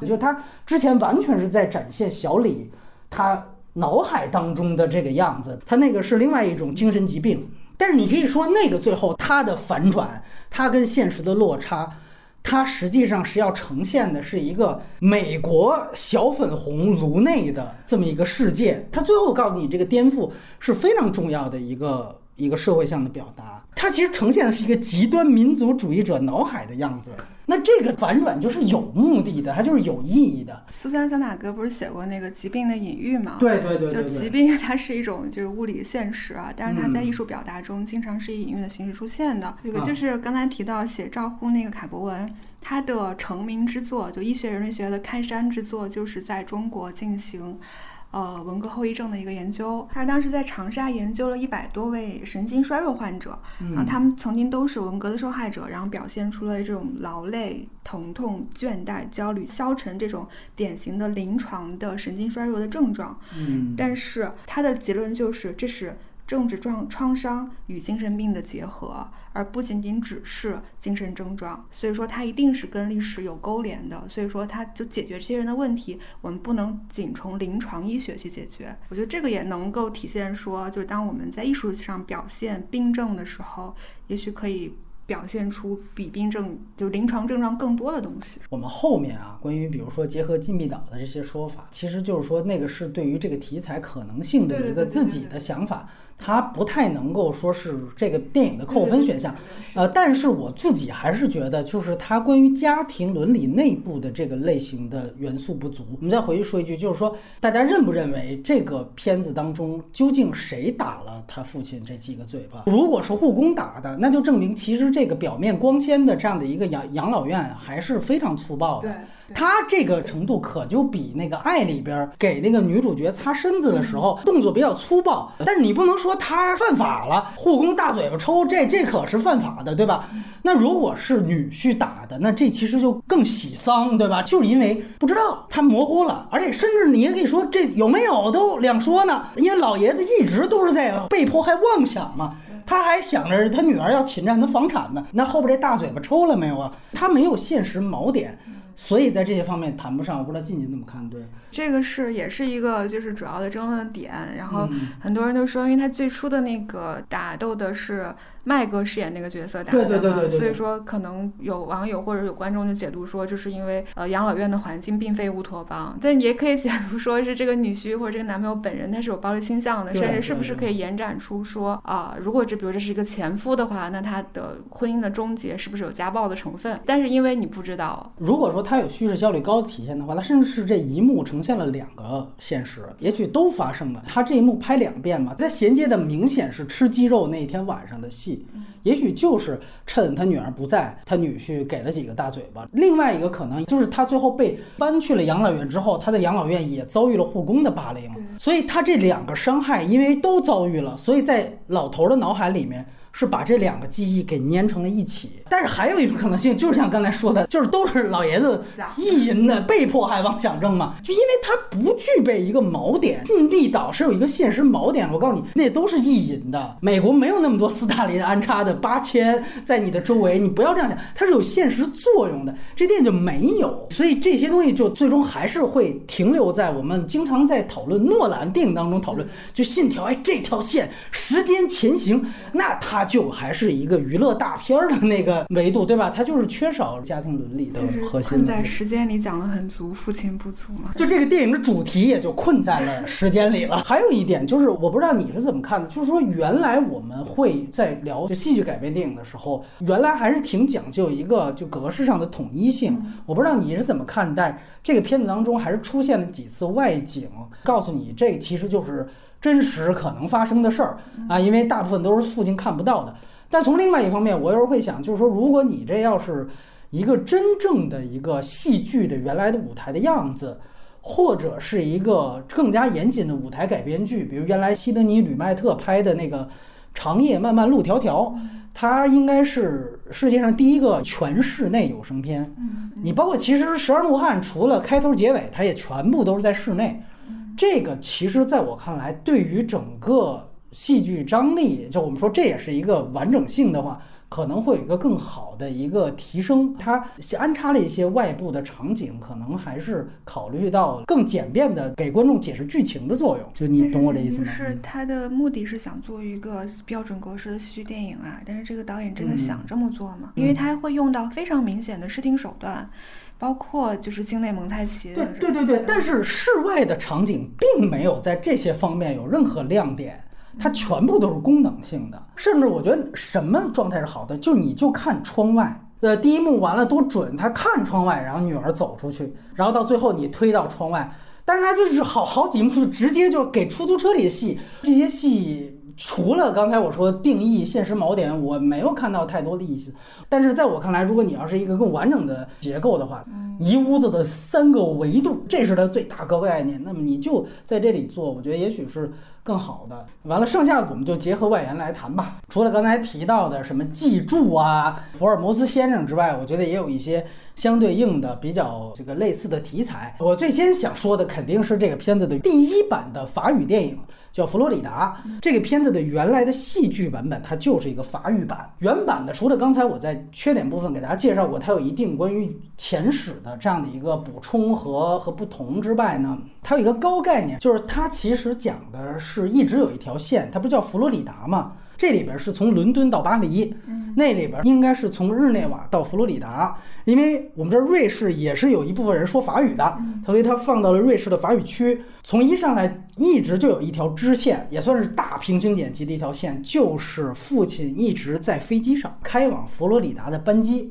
也就他之前完全是在展现小李他脑海当中的这个样子，他那个是另外一种精神疾病。但是你可以说，那个最后他的反转，他跟现实的落差。他实际上是要呈现的是一个美国小粉红颅内的这么一个世界。他最后告诉你，这个颠覆是非常重要的一个一个社会向的表达。它其实呈现的是一个极端民族主义者脑海的样子。那这个反转就是有目的的，它就是有意义的。苏珊·桑塔格不是写过那个疾病的隐喻吗？对对对，就疾病它是一种就是物理现实啊，但是它在艺术表达中经常是以隐喻的形式出现的。这个就是刚才提到写赵乎那个卡博文，他的成名之作就医学人类学的开山之作，就是在中国进行。呃，文革后遗症的一个研究，他当时在长沙研究了一百多位神经衰弱患者，啊，他们曾经都是文革的受害者，然后表现出了这种劳累、疼痛、倦怠、焦虑、消沉这种典型的临床的神经衰弱的症状。嗯，但是他的结论就是，这是。政治创创伤与精神病的结合，而不仅仅只是精神症状，所以说它一定是跟历史有勾连的。所以说，它就解决这些人的问题，我们不能仅从临床医学去解决。我觉得这个也能够体现说，就是当我们在艺术上表现病症的时候，也许可以。表现出比病症就临床症状更多的东西。我们后面啊，关于比如说结合禁闭岛的这些说法，其实就是说那个是对于这个题材可能性的一个自己的想法，它不太能够说是这个电影的扣分选项。呃，但是我自己还是觉得，就是它关于家庭伦理内部的这个类型的元素不足。我们再回去说一句，就是说大家认不认为这个片子当中究竟谁打了他父亲这几个嘴巴？如果是护工打的，那就证明其实。这个表面光鲜的这样的一个养养老院还是非常粗暴的，他这个程度可就比那个爱里边给那个女主角擦身子的时候动作比较粗暴，但是你不能说他犯法了，护工大嘴巴抽，这这可是犯法的，对吧？那如果是女婿打的，那这其实就更喜丧，对吧？就是因为不知道他模糊了，而且甚至你也可以说这有没有都两说呢，因为老爷子一直都是在被迫害妄想嘛。他还想着他女儿要侵占他房产呢，那后边这大嘴巴抽了没有啊？他没有现实锚点，所以在这些方面谈不上。我不知道静静怎么看？对，这个是也是一个就是主要的争论的点。然后很多人都说，因为他最初的那个打斗的是。麦哥饰演那个角色打的嘛，所以说可能有网友或者有观众就解读说，就是因为呃养老院的环境并非乌托邦，但也可以解读说是这个女婿或者这个男朋友本人他是有暴力倾向的，甚至是不是可以延展出说啊，如果这比如这是一个前夫的话，那他的婚姻的终结是不是有家暴的成分？但是因为你不知道，如果说它有叙事效率高的体现的话，它甚至是这一幕呈现了两个现实，也许都发生了。它这一幕拍两遍嘛，它衔接的明显是吃鸡肉那一天晚上的戏，也许就是趁他女儿不在，他女婿给了几个大嘴巴。另外一个可能就是他最后被搬去了养老院之后，他在养老院也遭遇了护工的霸凌，所以他这两个伤害因为都遭遇了，所以在老头的脑海里面。是把这两个记忆给粘成了一起，但是还有一种可能性，就是像刚才说的，就是都是老爷子意淫的被迫害妄想症嘛，就因为他不具备一个锚点，禁闭岛是有一个现实锚点，我告诉你，那都是意淫的。美国没有那么多斯大林安插的八千在你的周围，你不要这样想，它是有现实作用的。这电影就没有，所以这些东西就最终还是会停留在我们经常在讨论诺兰电影当中讨论，就信条，哎，这条线时间前行，那他。就还是一个娱乐大片儿的那个维度，对吧？它就是缺少家庭伦理的核心。困在时间里讲的很足，父亲不足嘛。就 这个电影的主题也就困在了时间里了。还有一点就是，我不知道你是怎么看的，就是说原来我们会在聊就戏剧改编电影的时候，原来还是挺讲究一个就格式上的统一性。我不知道你是怎么看待这个片子当中还是出现了几次外景，告诉你这其实就是。真实可能发生的事儿啊，因为大部分都是父亲看不到的。但从另外一方面，我有时候会想，就是说，如果你这要是一个真正的一个戏剧的原来的舞台的样子，或者是一个更加严谨的舞台改编剧，比如原来西德尼·吕麦特拍的那个《长夜漫漫路迢迢》，它应该是世界上第一个全室内有声片。你包括其实《十二怒汉》，除了开头结尾，它也全部都是在室内。这个其实在我看来，对于整个戏剧张力，就我们说这也是一个完整性的话，可能会有一个更好的一个提升。它安插了一些外部的场景，可能还是考虑到更简便的给观众解释剧情的作用。就你懂我的意思吗？是他的目的是想做一个标准格式的戏剧电影啊，但是这个导演真的想这么做吗？因为他会用到非常明显的视听手段。包括就是境内蒙太奇，对对对对，但是室外的场景并没有在这些方面有任何亮点，它全部都是功能性的。甚至我觉得什么状态是好的，就你就看窗外，呃，第一幕完了多准，他看窗外，然后女儿走出去，然后到最后你推到窗外，但是他就是好好几幕直接就是给出租车里的戏，这些戏。除了刚才我说定义现实锚点，我没有看到太多的意思。但是在我看来，如果你要是一个更完整的结构的话，一屋子的三个维度，这是它最大个概念。那么你就在这里做，我觉得也许是更好的。完了，剩下的我们就结合外延来谈吧。除了刚才提到的什么记住啊、福尔摩斯先生之外，我觉得也有一些相对应的比较这个类似的题材。我最先想说的肯定是这个片子的第一版的法语电影。叫《佛罗里达》这个片子的原来的戏剧版本，它就是一个法语版。原版的除了刚才我在缺点部分给大家介绍过，它有一定关于前史的这样的一个补充和和不同之外呢，它有一个高概念，就是它其实讲的是一直有一条线，它不叫佛罗里达吗？这里边是从伦敦到巴黎，那里边应该是从日内瓦到佛罗里达，因为我们这瑞士也是有一部分人说法语的，所以它放到了瑞士的法语区。从一上来一直就有一条支线，也算是大平行剪辑的一条线，就是父亲一直在飞机上开往佛罗里达的班机。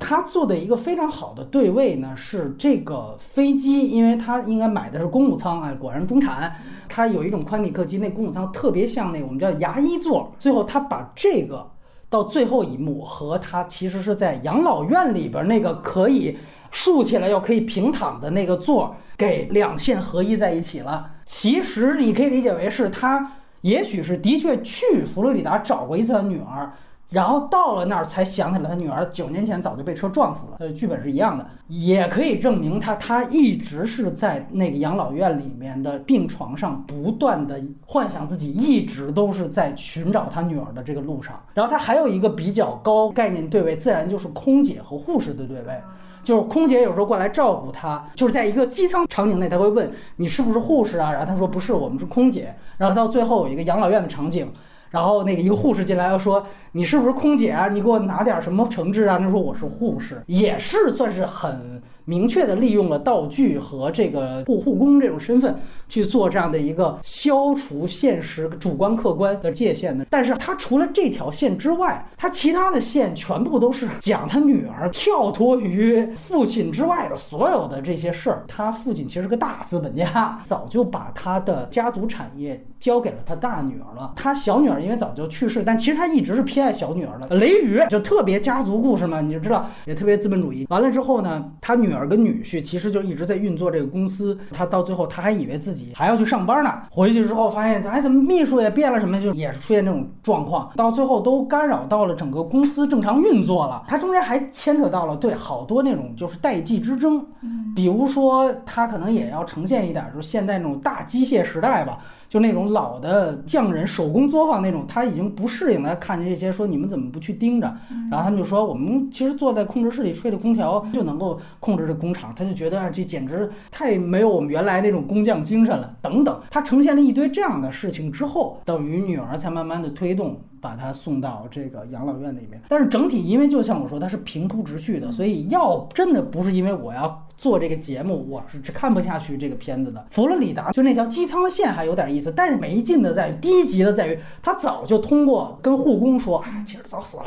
他做的一个非常好的对位呢，是这个飞机，因为他应该买的是公务舱，哎，果然中产。他有一种宽体客机，那公务舱特别像那个我们叫牙医座。最后他把这个到最后一幕和他其实是在养老院里边那个可以竖起来又可以平躺的那个座。给两线合一在一起了。其实你可以理解为是他，也许是的确去佛罗里达找过一次他女儿，然后到了那儿才想起来他女儿九年前早就被车撞死了。呃，剧本是一样的，也可以证明他他一直是在那个养老院里面的病床上，不断的幻想自己一直都是在寻找他女儿的这个路上。然后他还有一个比较高概念对位，自然就是空姐和护士的对位。就是空姐有时候过来照顾他，就是在一个机舱场景内，他会问你是不是护士啊？然后他说不是，我们是空姐。然后到最后有一个养老院的场景，然后那个一个护士进来要说你是不是空姐啊？你给我拿点什么橙汁啊？他说我是护士，也是算是很。明确的利用了道具和这个护护工这种身份去做这样的一个消除现实主观客观的界限的，但是他除了这条线之外，他其他的线全部都是讲他女儿跳脱于父亲之外的所有的这些事儿。他父亲其实是个大资本家，早就把他的家族产业交给了他大女儿了。他小女儿因为早就去世，但其实他一直是偏爱小女儿的。雷雨就特别家族故事嘛，你就知道也特别资本主义。完了之后呢，他女。女儿跟女婿其实就一直在运作这个公司，他到最后他还以为自己还要去上班呢，回去之后发现，哎，怎么秘书也变了什么，就也是出现这种状况，到最后都干扰到了整个公司正常运作了。他中间还牵扯到了对好多那种就是代际之争，比如说他可能也要呈现一点，就是现在那种大机械时代吧。就那种老的匠人手工作坊那种，他已经不适应了。看见这些，说你们怎么不去盯着？然后他们就说，我们其实坐在控制室里吹着空调就能够控制这工厂。他就觉得啊，这简直太没有我们原来那种工匠精神了。等等，他呈现了一堆这样的事情之后，等于女儿才慢慢的推动，把他送到这个养老院里面。但是整体，因为就像我说，它是平铺直叙的，所以要真的不是因为我要。做这个节目，我是看不下去这个片子的。佛罗里达就那条机舱的线还有点意思，但是没劲的在于低级的在于，他早就通过跟护工说，哎，其实早死了，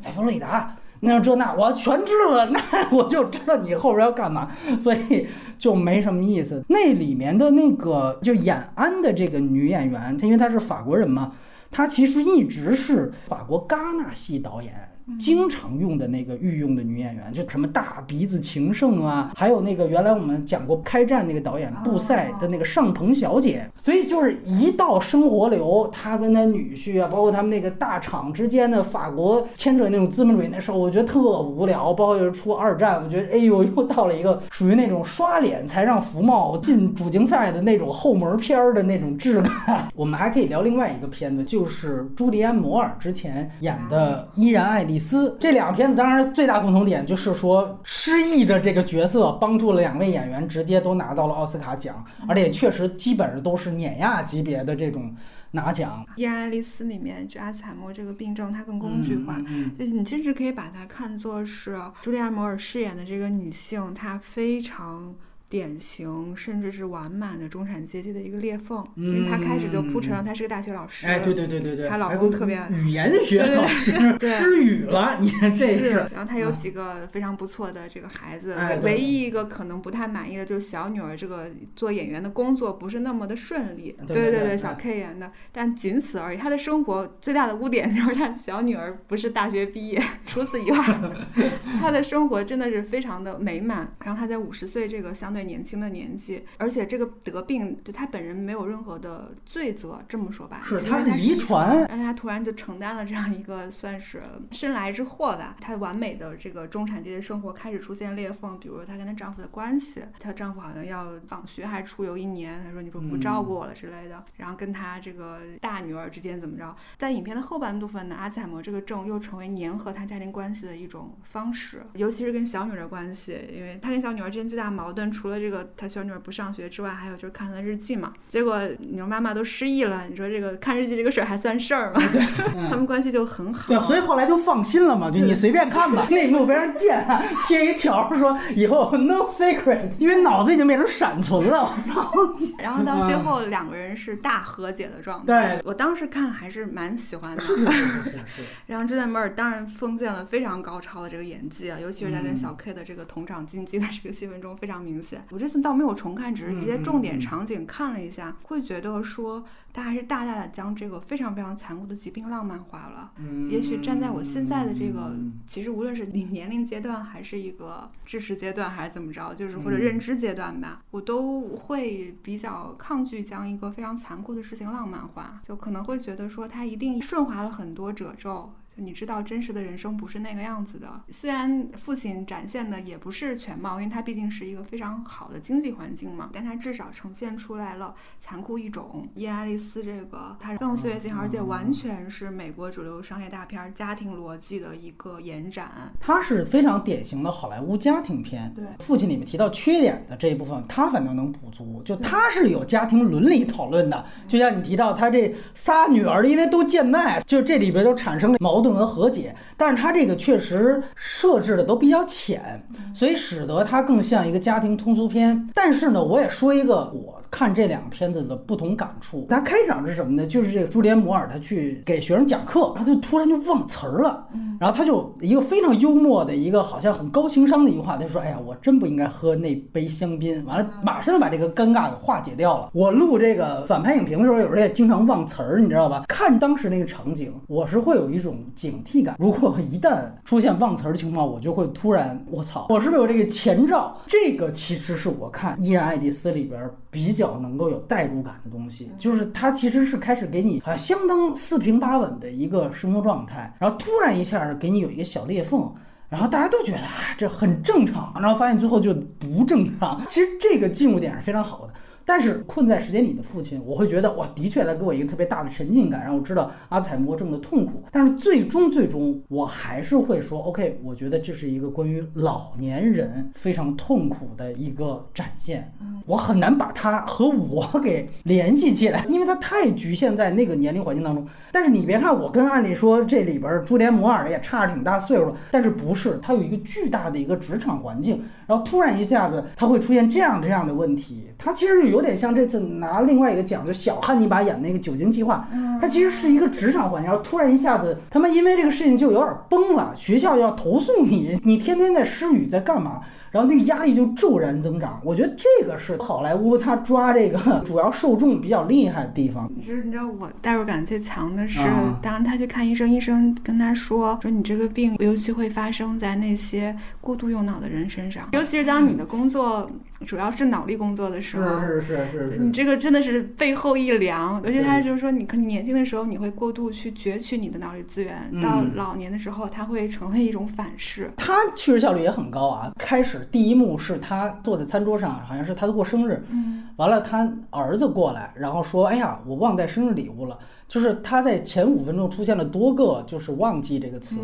在佛罗里达，那这那我全知道了，那我就知道你后边要干嘛，所以就没什么意思。那里面的那个就演安的这个女演员，她因为她是法国人嘛，他其实一直是法国戛纳系导演。经常用的那个御用的女演员，就什么大鼻子情圣啊，还有那个原来我们讲过开战那个导演布赛的那个上棚小姐，所以就是一到生活流，他跟他女婿啊，包括他们那个大厂之间的法国牵扯那种资本主义那时候，我觉得特无聊。包括就是出二战，我觉得哎呦，又到了一个属于那种刷脸才让福茂进主竞赛的那种后门片儿的那种质感。我们还可以聊另外一个片子，就是朱迪安摩尔之前演的《依然爱丽》。斯这两个片子当然最大共同点就是说失忆的这个角色帮助了两位演员直接都拿到了奥斯卡奖，而且确实基本上都是碾压级别的这种拿奖。依然爱丽丝里面就阿兹海默这个病症，它更工具化，就你甚至可以把它看作是朱莉安·摩尔饰演的这个女性，她非常。典型甚至是完满的中产阶级的一个裂缝，因为他开始就铺陈了，他是个大学老师，哎，对对对对对，她老公特别语言学老师，失语了，你看这是。然后他有几个非常不错的这个孩子，唯一一个可能不太满意的就是小女儿这个做演员的工作不是那么的顺利，对对对，小 K 演的，但仅此而已。他的生活最大的污点 就是他小女儿不是大学毕业，除此以外，他的生活真的是非常的美满。然后他在五十岁这个相对。年轻的年纪，而且这个得病，就他本人没有任何的罪责，这么说吧，是他是遗传，让他突然就承担了这样一个算是身来之祸吧。她完美的这个中产阶级生活开始出现裂缝，比如她跟她丈夫的关系，她丈夫好像要访学还出游一年，她说你说不照顾我了之类的。然后跟她这个大女儿之间怎么着，在影片的后半部分呢，阿兹海默这个症又成为粘合她家庭关系的一种方式，尤其是跟小女儿的关系，因为她跟小女儿之间最大的矛盾除了。除了这个他小女儿不上学之外，还有就是看他的日记嘛。结果你说妈妈都失忆了，你说这个看日记这个事儿还算事儿吗？对，他们关系就很好。对，所以后来就放心了嘛，就你随便看吧。那一幕非常贱，贴一条说以后 no secret，因为脑子已经变成闪存了。我操！然后到最后两个人是大和解的状态。对，我当时看还是蛮喜欢的。是是是是。然后朱丹梅尔当然奉献了非常高超的这个演技啊，尤其是在跟小 K 的这个同场竞技的这个戏份中非常明显。我这次倒没有重看，只是一些重点场景看了一下，会觉得说。他还是大大的将这个非常非常残酷的疾病浪漫化了。嗯，也许站在我现在的这个，其实无论是你年龄阶段，还是一个知识阶段，还是怎么着，就是或者认知阶段吧，我都会比较抗拒将一个非常残酷的事情浪漫化，就可能会觉得说他一定顺滑了很多褶皱。你知道真实的人生不是那个样子的。虽然父亲展现的也不是全貌，因为他毕竟是一个非常好的经济环境嘛，但他至少呈现出来了残酷一种。伊爱丽丝这个，它更岁月静好，而且完全是美国主流商业大片家庭逻辑的一个延展。它是非常典型的好莱坞家庭片。对，父亲里面提到缺点的这一部分，他反倒能补足。就他是有家庭伦理讨论的，就像你提到他这仨女儿，因为都贱卖，就这里边都产生了矛盾。盾和和解，但是他这个确实设置的都比较浅，所以使得它更像一个家庭通俗片。但是呢，我也说一个我。看这两个片子的不同感触，它开场是什么呢？就是这个朱莲摩尔他去给学生讲课，然后就突然就忘词儿了，然后他就一个非常幽默的一个好像很高情商的一句话，他说：“哎呀，我真不应该喝那杯香槟。”完了，马上把这个尴尬给化解掉了。我录这个反派影评的时候，有时候也经常忘词儿，你知道吧？看当时那个场景，我是会有一种警惕感。如果一旦出现忘词儿的情况，我就会突然，我操，我是不是有这个前兆？这个其实是我看《依然爱丽丝》里边比较。能够有代入感的东西，就是它其实是开始给你啊相当四平八稳的一个生活状态，然后突然一下给你有一个小裂缝，然后大家都觉得啊这很正常，然后发现最后就不正常。其实这个进入点是非常好的。但是困在时间里的父亲，我会觉得哇，的确他给我一个特别大的沉浸感，让我知道阿兹海默症的痛苦。但是最终最终，我还是会说，OK，我觉得这是一个关于老年人非常痛苦的一个展现。我很难把它和我给联系起来，因为它太局限在那个年龄环境当中。但是你别看我跟按理说这里边朱莲摩尔也差着挺大岁数了，但是不是，他有一个巨大的一个职场环境，然后突然一下子他会出现这样这样的问题，他其实有。有点像这次拿另外一个奖，就小汉尼拔演那个《酒精计划》，他其实是一个职场环境，然后突然一下子，他们因为这个事情就有点崩了，学校要投诉你，你天天在失语，在干嘛？然后那个压力就骤然增长，我觉得这个是好莱坞他抓这个主要受众比较厉害的地方。就是你知道我代入感最强的是，当他去看医生，医生跟他说说你这个病尤其会发生在那些过度用脑的人身上，尤其是当你的工作主要是脑力工作的时候，是是是是，你这个真的是背后一凉。尤其他就是说，你可能年轻的时候你会过度去攫取你的脑力资源，到老年的时候它会成为一种反噬。他去世效率也很高啊，开始。第一幕是他坐在餐桌上，好像是他的过生日，嗯，完了他儿子过来，然后说：“哎呀，我忘带生日礼物了。”就是他在前五分钟出现了多个，就是忘记这个词，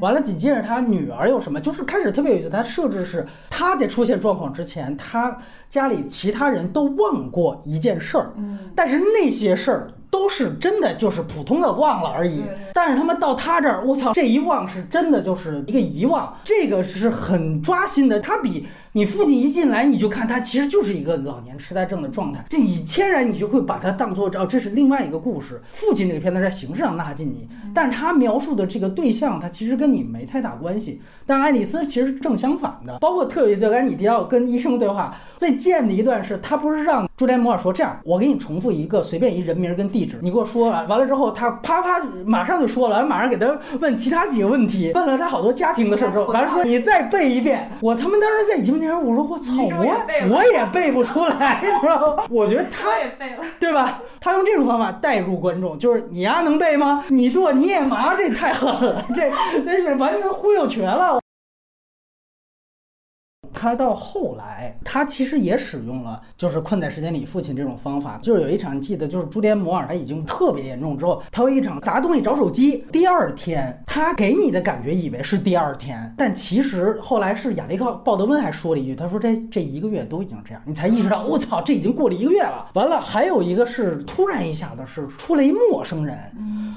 完了紧接着他女儿有什么，就是开始特别有意思，他设置是他在出现状况之前，他家里其他人都忘过一件事儿，但是那些事儿。都是真的，就是普通的忘了而已。但是他们到他这儿，我操，这一忘是真的，就是一个遗忘，这个是很抓心的。他比你父亲一进来，你就看他其实就是一个老年痴呆症的状态。这你天然你就会把它当做哦，这是另外一个故事。父亲这个片子在形式上拉近你，但是他描述的这个对象，他其实跟你没太大关系。但爱丽丝其实正相反的，包括特别就刚才你提到跟医生对话最贱的一段是，他不是让朱莲摩尔说这样，我给你重复一个随便一人名跟地址，你给我说完了之后，他啪啪马上就说了，马上给他问其他几个问题，问了他好多家庭的事儿之后，完了说你再背一遍。我他妈当时在你面前，我说我操，我我也背不出来，你知道吗？我觉得他也背了，对吧？他用这种方法带入观众，就是你丫能背吗？你做你也麻，这太狠了，这真是完全忽悠瘸了。他到后来，他其实也使用了，就是困在时间里父亲这种方法。就是有一场记得，就是朱迪摩尔他已经特别严重之后，他有一场砸东西找手机。第二天，他给你的感觉以为是第二天，但其实后来是亚历克鲍德温还说了一句，他说这这一个月都已经这样，你才意识到我操，这已经过了一个月了。完了，还有一个是突然一下子是出来一陌生人，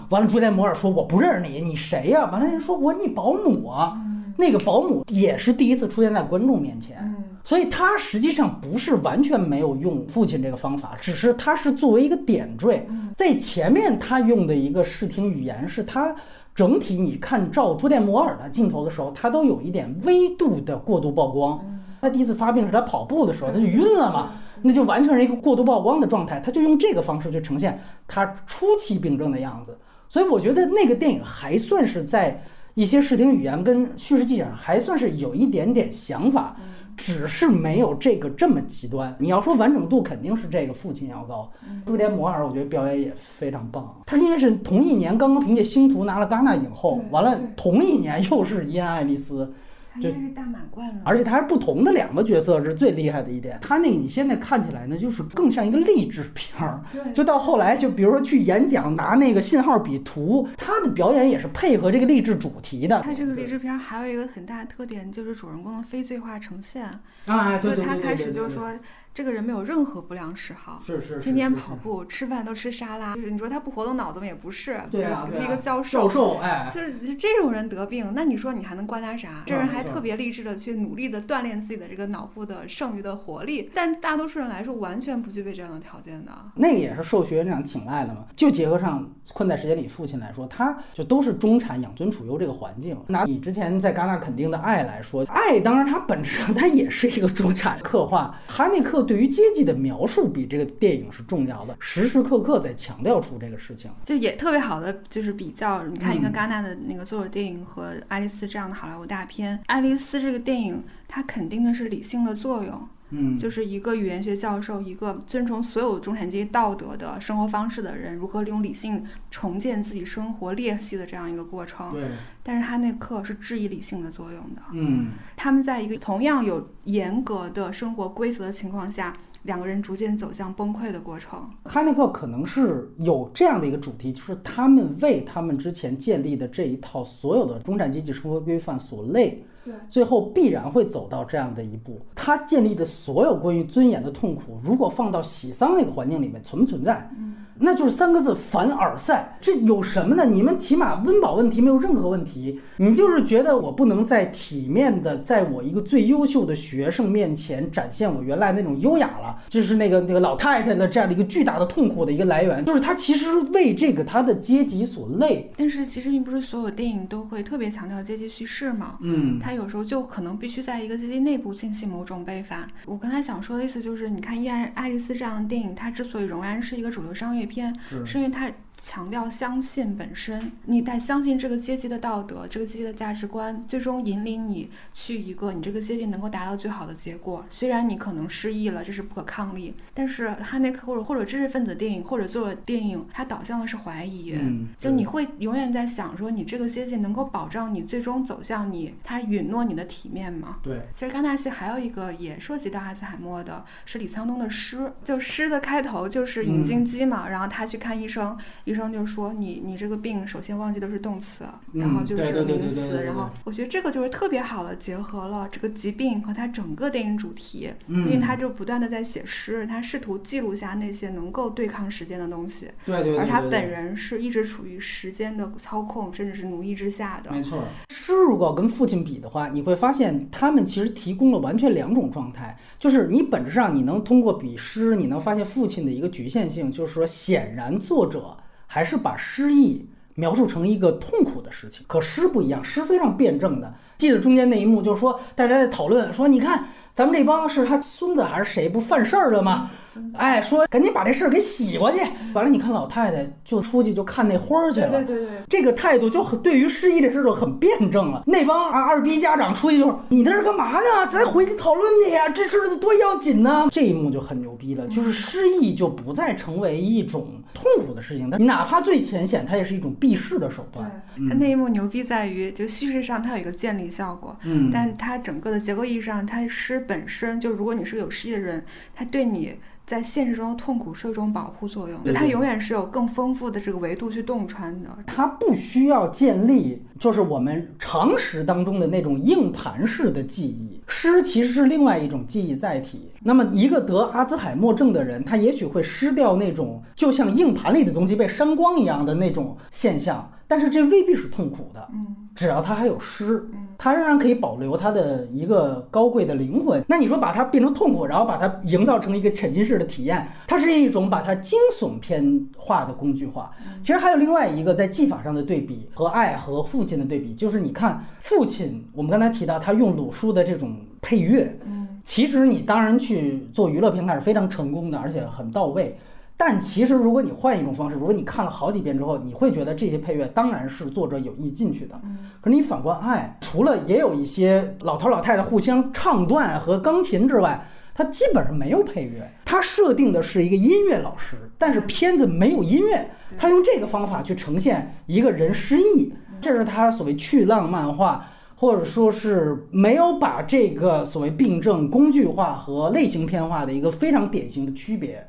完了朱迪摩尔说我不认识你，你谁呀？完了人说我你保姆啊。那个保姆也是第一次出现在观众面前，所以他实际上不是完全没有用父亲这个方法，只是他是作为一个点缀，在前面他用的一个视听语言是他整体你看照朱电摩尔的镜头的时候，他都有一点微度的过度曝光。他第一次发病是他跑步的时候，他就晕了嘛，那就完全是一个过度曝光的状态，他就用这个方式去呈现他初期病症的样子。所以我觉得那个电影还算是在。一些视听语言跟叙事技巧还算是有一点点想法，只是没有这个这么极端。你要说完整度，肯定是这个父亲要高。朱迪摩尔，我觉得表演也非常棒。他应该是同一年刚刚凭借《星途》拿了戛纳影后，完了同一年又是伊恩·爱丽丝。应该是大满贯了，而且他是不同的两个角色，是最厉害的一点。他那个你现在看起来呢，就是更像一个励志片儿。对，就到后来，就比如说去演讲拿那个信号笔图，他的表演也是配合这个励志主题的。他这个励志片还有一个很大的特点，就是主人公的非罪化呈现。啊。就他开始就是说。这个人没有任何不良嗜好，是是，天天跑步，吃饭都吃沙拉，就是你说他不活动脑子吗？也不是，对啊，是一个教授，教授，哎，就是这种人得病，那你说你还能怪他啥？这人还特别励志的去努力的锻炼自己的这个脑部的剩余的活力，但大多数人来说完全不具备这样的条件的。那也是受学院长青睐的嘛？就结合上困在时间里父亲来说，他就都是中产养尊处优这个环境。拿你之前在戛纳肯定的爱来说，爱当然它本质上它也是一个中产刻画。哈内克对于阶级的描述比这个电影是重要的，时时刻刻在强调出这个事情，就也特别好的就是比较，你看一个戛纳的那个作者电影和《爱丽丝》这样的好莱坞大片，《爱丽丝》这个电影它肯定的是理性的作用，嗯，就是一个语言学教授，一个遵从所有中产阶级道德的生活方式的人，如何利用理性重建自己生活裂隙的这样一个过程，对。但是哈内克是质疑理性的作用的，嗯，他们在一个同样有严格的生活规则的情况下。两个人逐渐走向崩溃的过程。哈内克可能是有这样的一个主题，就是他们为他们之前建立的这一套所有的中产阶级生活规范所累，对，最后必然会走到这样的一步。他建立的所有关于尊严的痛苦，如果放到喜丧那个环境里面存不存在？嗯。那就是三个字：凡尔赛。这有什么呢？你们起码温饱问题没有任何问题。你就是觉得我不能在体面的，在我一个最优秀的学生面前展现我原来那种优雅了。这是那个那个老太太的这样的一个巨大的痛苦的一个来源。就是她其实为这个她的阶级所累。但是其实并不是所有电影都会特别强调阶级叙事嘛。嗯。他有时候就可能必须在一个阶级内部进行某种背反。我刚才想说的意思就是，你看《依然爱丽丝》这样的电影，它之所以仍然是一个主流商业片，是因为它。强调相信本身，你得相信这个阶级的道德，这个阶级的价值观，最终引领你去一个你这个阶级能够达到最好的结果。虽然你可能失忆了，这是不可抗力，但是哈内克或者或者知识分子电影或者做电影，它导向的是怀疑，就你会永远在想说，你这个阶级能够保障你最终走向你，他允诺你的体面吗？对。其实戛纳戏还有一个也涉及到阿兹海默的，是李沧东的诗，就诗的开头就是引经机嘛，然后他去看医生。医生就说你你这个病首先忘记的是动词，然后就是名词，然后我觉得这个就是特别好的结合了这个疾病和他整个电影主题，因为他就不断的在写诗，他试图记录下那些能够对抗时间的东西，对对，而他本人是一直处于时间的操控甚至是奴役之下的。没错，诗如果跟父亲比的话，你会发现他们其实提供了完全两种状态，就是你本质上你能通过比诗，你能发现父亲的一个局限性，就是说显然作者。还是把失忆描述成一个痛苦的事情，可诗不一样，诗非常辩证的。记得中间那一幕，就是说大家在讨论，说你看咱们这帮是他孙子还是谁不犯事儿了吗？哎，说赶紧把这事儿给洗过去。完了，你看老太太就出去就看那花儿去了。对对对，这个态度就很对于失忆这事儿就很辩证了。那帮啊二逼家长出去就是你在这干嘛呢？咱回去讨论去呀，这事儿多要紧呢。这一幕就很牛逼了，就是失忆就不再成为一种痛苦的事情，但哪怕最浅显，它也是一种避世的手段。对，它那一幕牛逼在于，就叙事上它有一个建立效果，嗯，但它整个的结构意义上，它诗本身就如果你是个有失忆的人，它对你。在现实中的痛苦是一种保护作用，它永远是有更丰富的这个维度去洞穿的。它不需要建立，就是我们常识当中的那种硬盘式的记忆。诗其实是另外一种记忆载体。那么，一个得阿兹海默症的人，他也许会失掉那种就像硬盘里的东西被删光一样的那种现象。但是这未必是痛苦的，嗯，只要他还有诗，他仍然可以保留它的一个高贵的灵魂。那你说把它变成痛苦，然后把它营造成一个沉浸式的体验，它是一种把它惊悚片化的工具化。其实还有另外一个在技法上的对比和爱和父亲的对比，就是你看父亲，我们刚才提到他用鲁叔的这种配乐，嗯，其实你当然去做娱乐片看是非常成功的，而且很到位。但其实，如果你换一种方式，如果你看了好几遍之后，你会觉得这些配乐当然是作者有意进去的。可是你反观爱，除了也有一些老头老太太互相唱段和钢琴之外，它基本上没有配乐。它设定的是一个音乐老师，但是片子没有音乐。他用这个方法去呈现一个人失忆，这是他所谓去浪漫化，或者说是没有把这个所谓病症工具化和类型片化的一个非常典型的区别。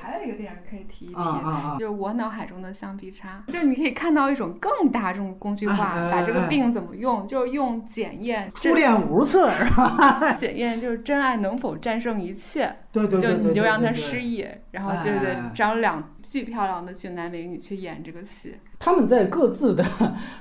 还有一个电影可以提一提！就是我脑海中的橡皮擦，就是你可以看到一种更大众的工具化，把这个哎病怎么用，就是用检验初恋五十次是吧？检验就是真爱能否战胜一切，对对对对，就你就让他对对失忆，然后哎就哎哎得找两巨漂亮的俊男美女去演这个戏。他们在各自的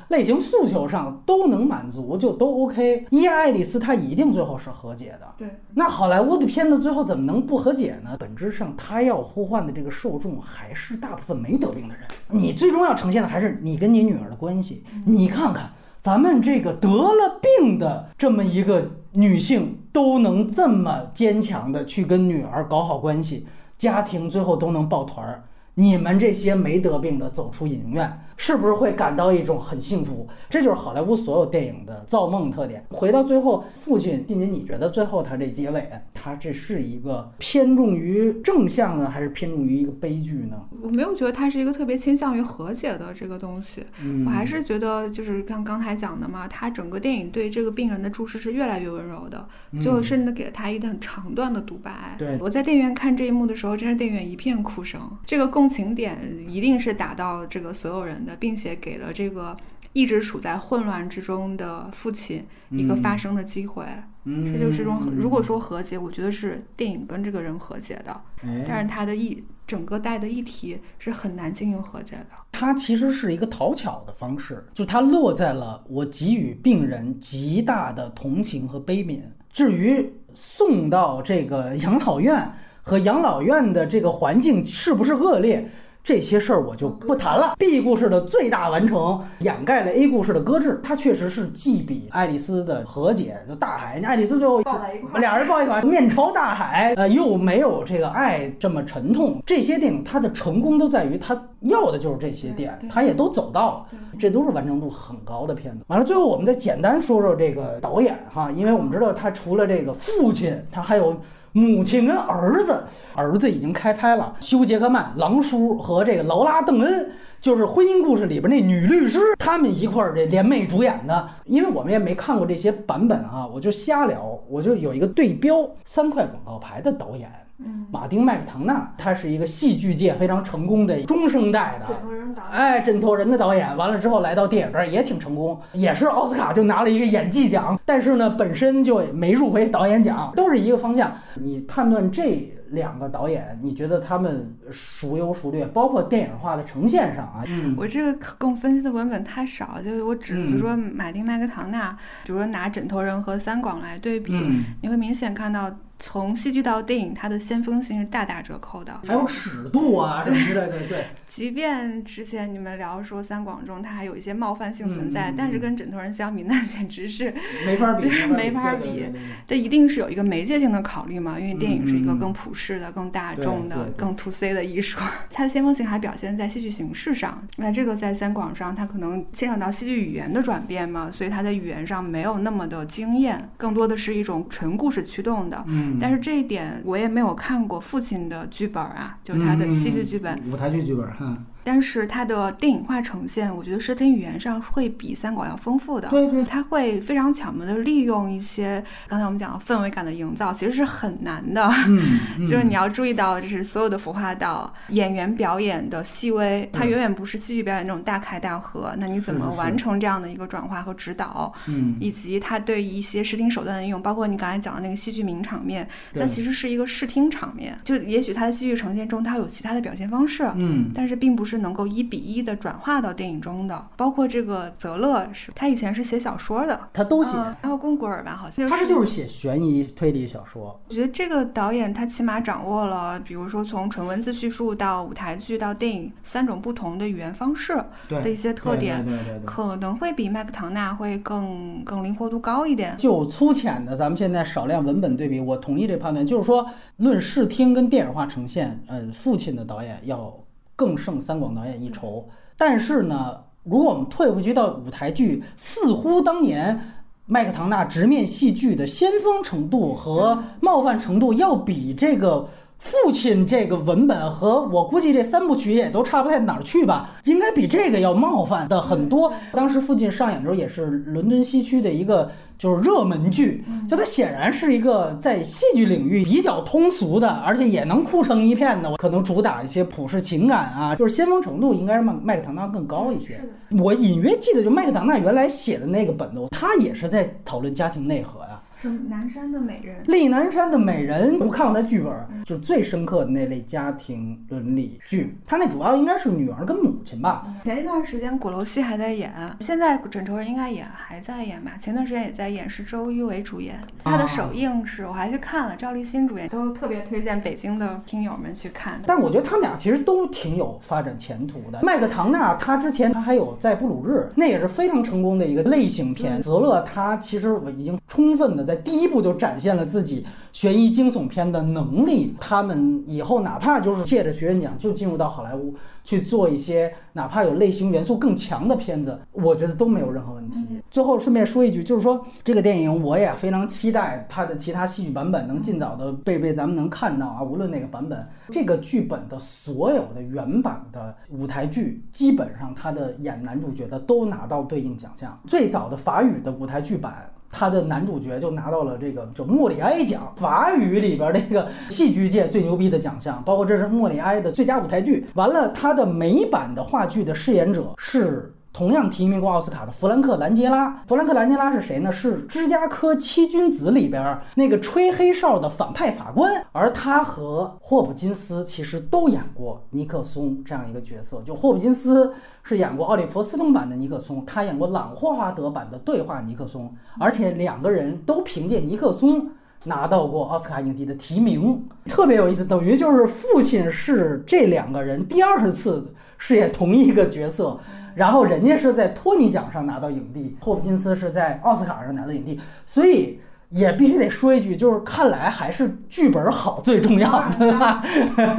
类型诉求上都能满足，就都 OK。伊尔爱丽丝她一定最后是和解的。对，那好莱坞的片子最后怎么能不和解呢？本质上，他要呼唤的这个受众还是大部分没得病的人。你最终要呈现的还是你跟你女儿的关系。你看看，咱们这个得了病的这么一个女性，都能这么坚强的去跟女儿搞好关系，家庭最后都能抱团儿。你们这些没得病的走出影院，是不是会感到一种很幸福？这就是好莱坞所有电影的造梦特点。回到最后，父亲，静静，你觉得最后他这结尾，他这是一个偏重于正向呢，还是偏重于一个悲剧呢？我没有觉得它是一个特别倾向于和解的这个东西，嗯，我还是觉得就是像刚才讲的嘛，他整个电影对这个病人的注视是越来越温柔的，最后甚至给了他一段很长段的独白。对我在电影院看这一幕的时候，真是电影院一片哭声。这个共情点一定是打到这个所有人的，并且给了这个一直处在混乱之中的父亲一个发声的机会。嗯，这就是一种，如果说和解，我觉得是电影跟这个人和解的，哎，但是他的议整个带的议题是很难进行和解的。它其实是一个讨巧的方式，就它落在了我给予病人极大的同情和悲悯。至于送到这个养老院和养老院的这个环境是不是恶劣，这些事儿我就不谈了。B 故事的最大完成掩盖了 A 故事的搁置，它确实是既比爱丽丝的和解，就大海，爱丽丝最后抱在一块俩人抱一块，面朝大海，呃，又没有这个爱这么沉痛。这些电影它的成功都在于它要的就是这些点它也都走到了，这都是完成度很高的片子。完了，最后我们再简单说说这个导演哈，因为我们知道他除了这个父亲，他还有。母亲跟儿子，儿子已经开拍了。休·杰克曼、狼叔和这个劳拉·邓恩，就是《婚姻故事》里边那女律师，他们一块儿这联袂主演的。因为我们也没看过这些版本啊，我就瞎聊，我就有一个对标三块广告牌的导演，嗯，马丁·麦克唐纳，他是一个戏剧界非常成功的中生代的，枕头人导演。哎，枕头人的导演，完了之后来到电影这儿也挺成功，也是奥斯卡就拿了一个演技奖，但是呢，本身就没入围导演奖，都是一个方向。你判断这两个导演，你觉得他们孰优孰劣？包括电影化的呈现上啊，嗯，我这个可供分析的文本太少，就是我只嗯比如说马丁麦克唐纳，比如说拿枕头人和三广来对比，嗯，你会明显看到从戏剧到电影，它的先锋性是大打折扣的。还有尺度啊什么之类的，对，即便之前你们聊说三广中它还有一些冒犯性存在，但是跟枕头人相比，那简直是 没法比，就是没法比对对对对对这一定是有一个媒介性的考虑嘛，因为电影是一个更普世的、更大众的对对对、更 to C 的艺术，它的先锋性还表现在戏剧形式上。那这个在三广上，它可能牵扯到戏剧语言的转变嘛，所以它在语言上没有那么的惊艳，更多的是一种纯故事驱动的。嗯，但是这一点我也没有看过父亲的剧本啊，就是他的戏剧剧本，嗯舞台剧剧本，嗯，但是它的电影化呈现，我觉得视听语言上会比三广要丰富的。对对，它会非常巧妙的利用一些刚才我们讲的氛围感的营造，其实是很难的。嗯，嗯 就是你要注意到，就是所有的服化道、演员表演的细微，它远远不是戏剧表演那种大开大合。那你怎么完成这样的一个转化和指导，嗯，以及它对一些视听手段的应用，包括你刚才讲的那个戏剧名场面，那其实是一个视听场面。就也许它的戏剧呈现中，它有其他的表现方式。嗯，但是并不是能够一比一的转化到电影中的，包括这个泽勒是，他以前是写小说的，他都写，嗯还有宫古尔吧，好像是他是就是写悬疑推理小说，我觉得这个导演他起码掌握了，比如说从纯文字叙述到舞台剧到电影三种不同的语言方式的一些特点，对对对对对。可能会比麦克唐纳会更更灵活度高一点。就粗浅的，咱们现在少量文本对比，我同意这判断，就是说，论视听跟电影化呈现，呃，父亲的导演要更胜三广导演一筹。但是呢，如果我们退回去到舞台剧，似乎当年麦克唐纳直面戏剧的先锋程度和冒犯程度，要比这个父亲这个文本和我估计这三部曲也都差不太哪儿去吧，应该比这个要冒犯的很多。当时父亲上演的时候也是伦敦西区的一个就是热门剧，就它显然是一个在戏剧领域比较通俗的，而且也能哭成一片的，可能主打一些普世情感啊，就是先锋程度应该是麦麦克唐纳更高一些。我隐约记得，就麦克唐纳原来写的那个本子，他也是在讨论家庭内核南山的美人，丽南山的美人，我看过他剧本，就是最深刻的那类家庭伦理剧。他那主要应该是女儿跟母亲吧。前一段时间鼓楼西还在演，现在枕头人应该也还在演吧。前段时间也在演，是周一围主演。他的首映是我还去看了，赵立新主演，都特别推荐北京的听友们去看。但我觉得他们俩其实都挺有发展前途的。麦克唐纳他之前他还有在布鲁日，那也是非常成功的一个类型片。泽勒他其实我已经充分的。在第一部就展现了自己悬疑惊悚片的能力。他们以后哪怕就是借着学院奖就进入到好莱坞去做一些哪怕有类型元素更强的片子，我觉得都没有任何问题。最后顺便说一句，就是说这个电影我也非常期待它的其他戏剧版本能尽早的被被咱们能看到啊。无论哪个版本，这个剧本的所有的原版的舞台剧，基本上他的演男主角的都拿到对应奖项。最早的法语的舞台剧版。他的男主角就拿到了这个叫莫里埃奖，法语里边那个戏剧界最牛逼的奖项，包括这是莫里埃的最佳舞台剧。完了，他的美版的话剧的饰演者是同样提名过奥斯卡的弗兰克兰杰拉。弗兰克兰杰拉是谁呢？是《芝加哥七君子》里边那个吹黑哨的反派法官，而他和霍普金斯其实都演过尼克松这样一个角色，就霍普金斯。是演过奥利弗·斯通版的尼克松，他演过朗霍华德版的对话尼克松，而且两个人都凭借尼克松拿到过奥斯卡影帝的提名，特别有意思。等于就是父亲是这两个人第二次饰演同一个角色，然后人家是在托尼奖上拿到影帝，霍普金斯是在奥斯卡上拿到影帝，所以。也必须得说一句，就是看来还是剧本好最重要，对吧？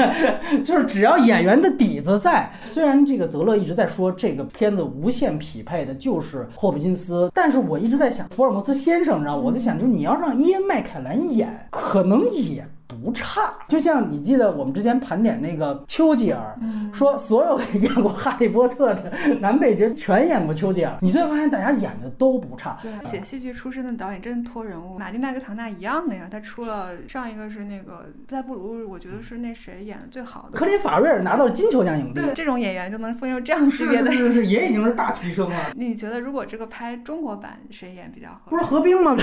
就是只要演员的底子在，虽然这个泽勒一直在说这个片子无限匹配的就是霍普金斯，但是我一直在想福尔摩斯先生，然后我在想，就是你要让伊恩麦凯兰演，可能也。不差，就像你记得我们之前盘点那个丘吉尔，说所有演过《哈利波特》的男配角全演过丘吉尔，你最后发现大家演的都不差。对，写戏剧出身的导演真托人物，马丁麦克唐纳一样的呀。他出了上一个是那个在布鲁，我觉得是那谁演的最好的。克林法瑞尔拿到了金球奖影帝，这种演员就能封有这样级别的，是是也已经是大提升了。你觉得如果这个拍中国版谁演比较合适？不是何冰吗？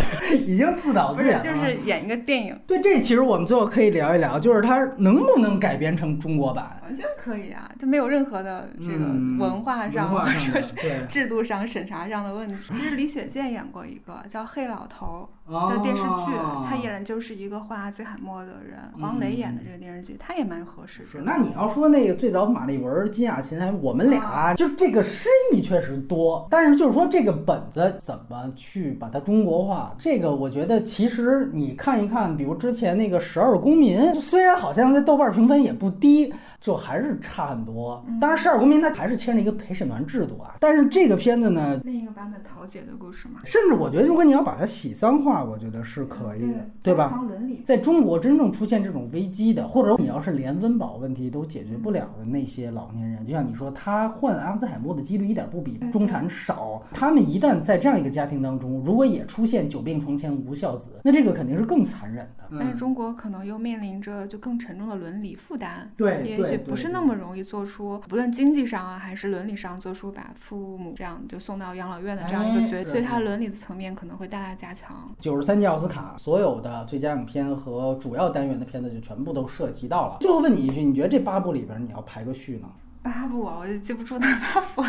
已经自导自演了，就是演一个电影。对，这其实我们最后可以聊一聊。就是它能不能改编成中国版？完全可以啊，它没有任何的这个文化上或者说是制度上审查上的问题。其实李雪健演过一个叫《黑老头》。的电视剧，他演的就是一个画阿兹海默的人。黄磊演的这个电视剧，他也蛮合适。的，那你要说那个最早马丽文、金雅琴，我们俩就这个诗意确实多，但是就是说这个本子怎么去把它中国化，这个我觉得其实你看一看，比如之前那个《十二公民》，虽然好像在豆瓣评分也不低。就还是差很多。当然，十二公民它还是牵着一个陪审团制度啊。但是这个片子呢，另一个版本桃姐的故事嘛。甚至我觉得，如果你要把它喜丧化，我觉得是可以的，对吧？在中国真正出现这种危机的，或者你要是连温饱问题都解决不了的那些老年人，就像你说，他患阿兹海默的几率一点不比中产少。他们一旦在这样一个家庭当中，如果也出现久病床前无孝子，那这个肯定是更残忍的。但是中国可能又面临着就更沉重的伦理负担。对也许。不是那么容易做出，不论经济上啊，还是伦理上做出把父母这样就送到养老院的这样一个决所以它伦理的层面可能会大大加强。九十三届奥斯卡所有的最佳影片和主要单元的片子就全部都涉及到了。最后问你一句，你觉得这八部里边你要排个序呢？八部啊，我就记不住那八部。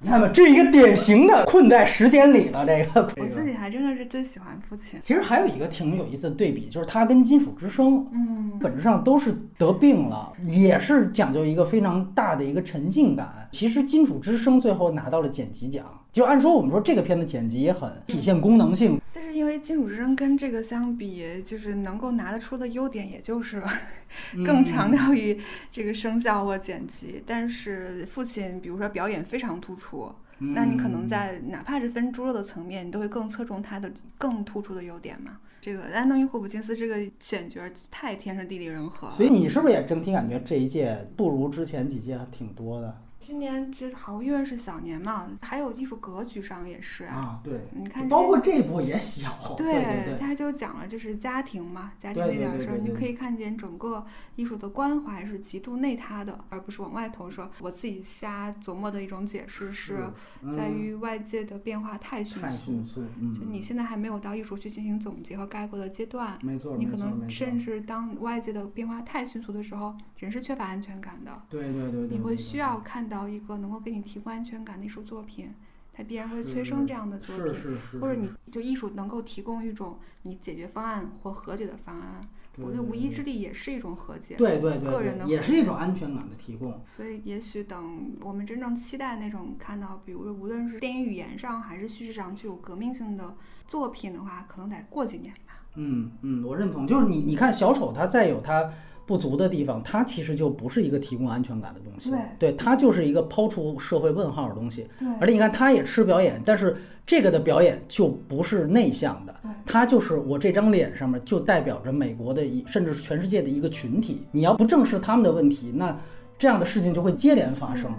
你看吧，这一个典型的困在时间里了。这个 我自己还真的是最喜欢父亲。其实还有一个挺有意思的对比，就是他跟《金属之声》，嗯，本质上都是得病了，也是讲究一个非常大的一个沉浸感。其实《金属之声》最后拿到了剪辑奖。就按说我们说这个片子剪辑也很体现功能性，但是因为《金属之声》跟这个相比，就是能够拿得出的优点，也就是 更强调于这个声效或剪辑。但是父亲，比如说表演非常突出。那你可能在哪怕是分猪肉的层面，你都会更侧重它的更突出的优点嘛。这个安东尼·霍普金斯这个选角太天时地利人和了。所以你是不是也整体感觉这一届不如之前几届挺多的？今年这好因为是小年嘛，还有艺术格局上也是啊。对，你看，包括这一波也小。对对对，他就讲了就是家庭嘛，家庭那点事儿，你可以看见整个艺术的关怀是极度内塌的，而不是往外投射。我自己瞎琢磨的一种解释是在于外界的变化太迅速，太迅速。就你现在还没有到艺术去进行总结和概括的阶段。没错，你可能甚至当外界的变化太迅速的时候，人是缺乏安全感的。对对对。你会需要看。到一个能够给你提供安全感的艺术作品，它必然会催生这样的作品，或者你就艺术能够提供一种你解决方案或和解的方案。我觉得无一之力也是一种和解，对对对，个人的也是一种安全感的提供。所以也许等我们真正期待那种看到，比如说无论是电影语言上还是叙事上具有革命性的作品的话，可能得过几年吧。嗯嗯，我认同，就是你你看小丑，他再有他。不足的地方，它其实就不是一个提供安全感的东西，对，它就是一个抛出社会问号的东西。对，而且你看，他也吃表演，但是这个的表演就不是内向的，它就是我这张脸上面就代表着美国的一，甚至是全世界的一个群体。你要不正视他们的问题，那这样的事情就会接连发生。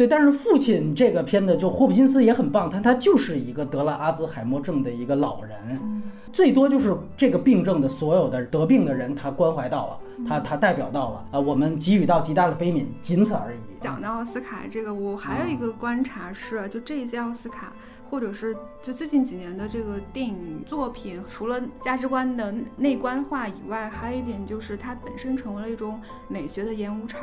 对，但是父亲这个片子就霍普金斯也很棒，他他就是一个得了阿兹海默症的一个老人，最多就是这个病症的所有的得病的人，他关怀到了，他他代表到了，呃，我们给予到极大的悲悯，仅此而已。讲到奥斯卡这个，我还有一个观察是，就这一届奥斯卡。或者是就最近几年的这个电影作品，除了价值观的内观化以外，还有一点就是它本身成为了一种美学的演武场。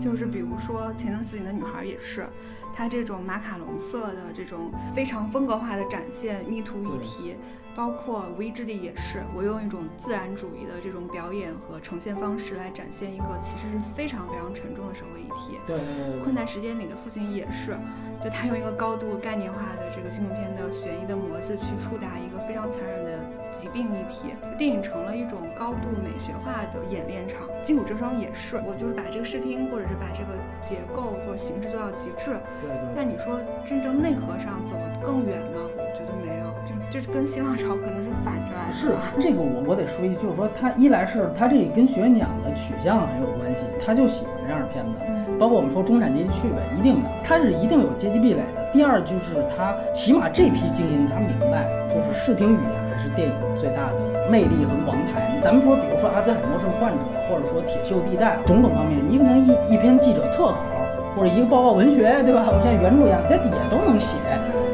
就是比如说《前程似锦的女孩》也是，它这种马卡龙色的这种非常风格化的展现密图一题。包括无意之地也是，我用一种自然主义的这种表演和呈现方式来展现一个其实是非常非常沉重的社会议题。对，困难时间里的父亲也是，就他用一个高度概念化的这个纪录片的悬疑的模子去触达一个非常残忍的疾病议题，电影成了一种高度美学化的演练场。金属之声也是，我就是把这个视听或者是把这个结构或者形式做到极致。对。但你说真正内核上走得更远吗？我觉得没有。就是跟新浪潮可能是反着来的。是这个，我我得说一句，就是说他一来是他这跟学院奖的取向很有关系，他就喜欢这样的片子。包括我们说中产阶级趣味，一定的，他是一定有阶级壁垒的。第二就是他起码这批精英他明白，就是视听语言还是电影最大的魅力和王牌。咱们说，比如说阿兹海默症患者，或者说铁锈地带种种方面，你可能一一篇记者特稿或者一个报告文学，对吧？我们像原著一样，在底下都能写。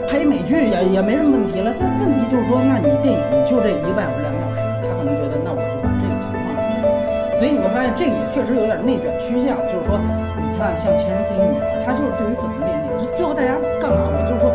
拍美剧也也没什么问题了，但问题就是说，那你电影就这一个半小时、两个小时，他可能觉得那我就把这个强化出来。所以你会发现，这个也确实有点内卷趋向。就是说，你看像《前任四一女孩》，它就是对于粉红电影，就最后大家干嘛？我就是说，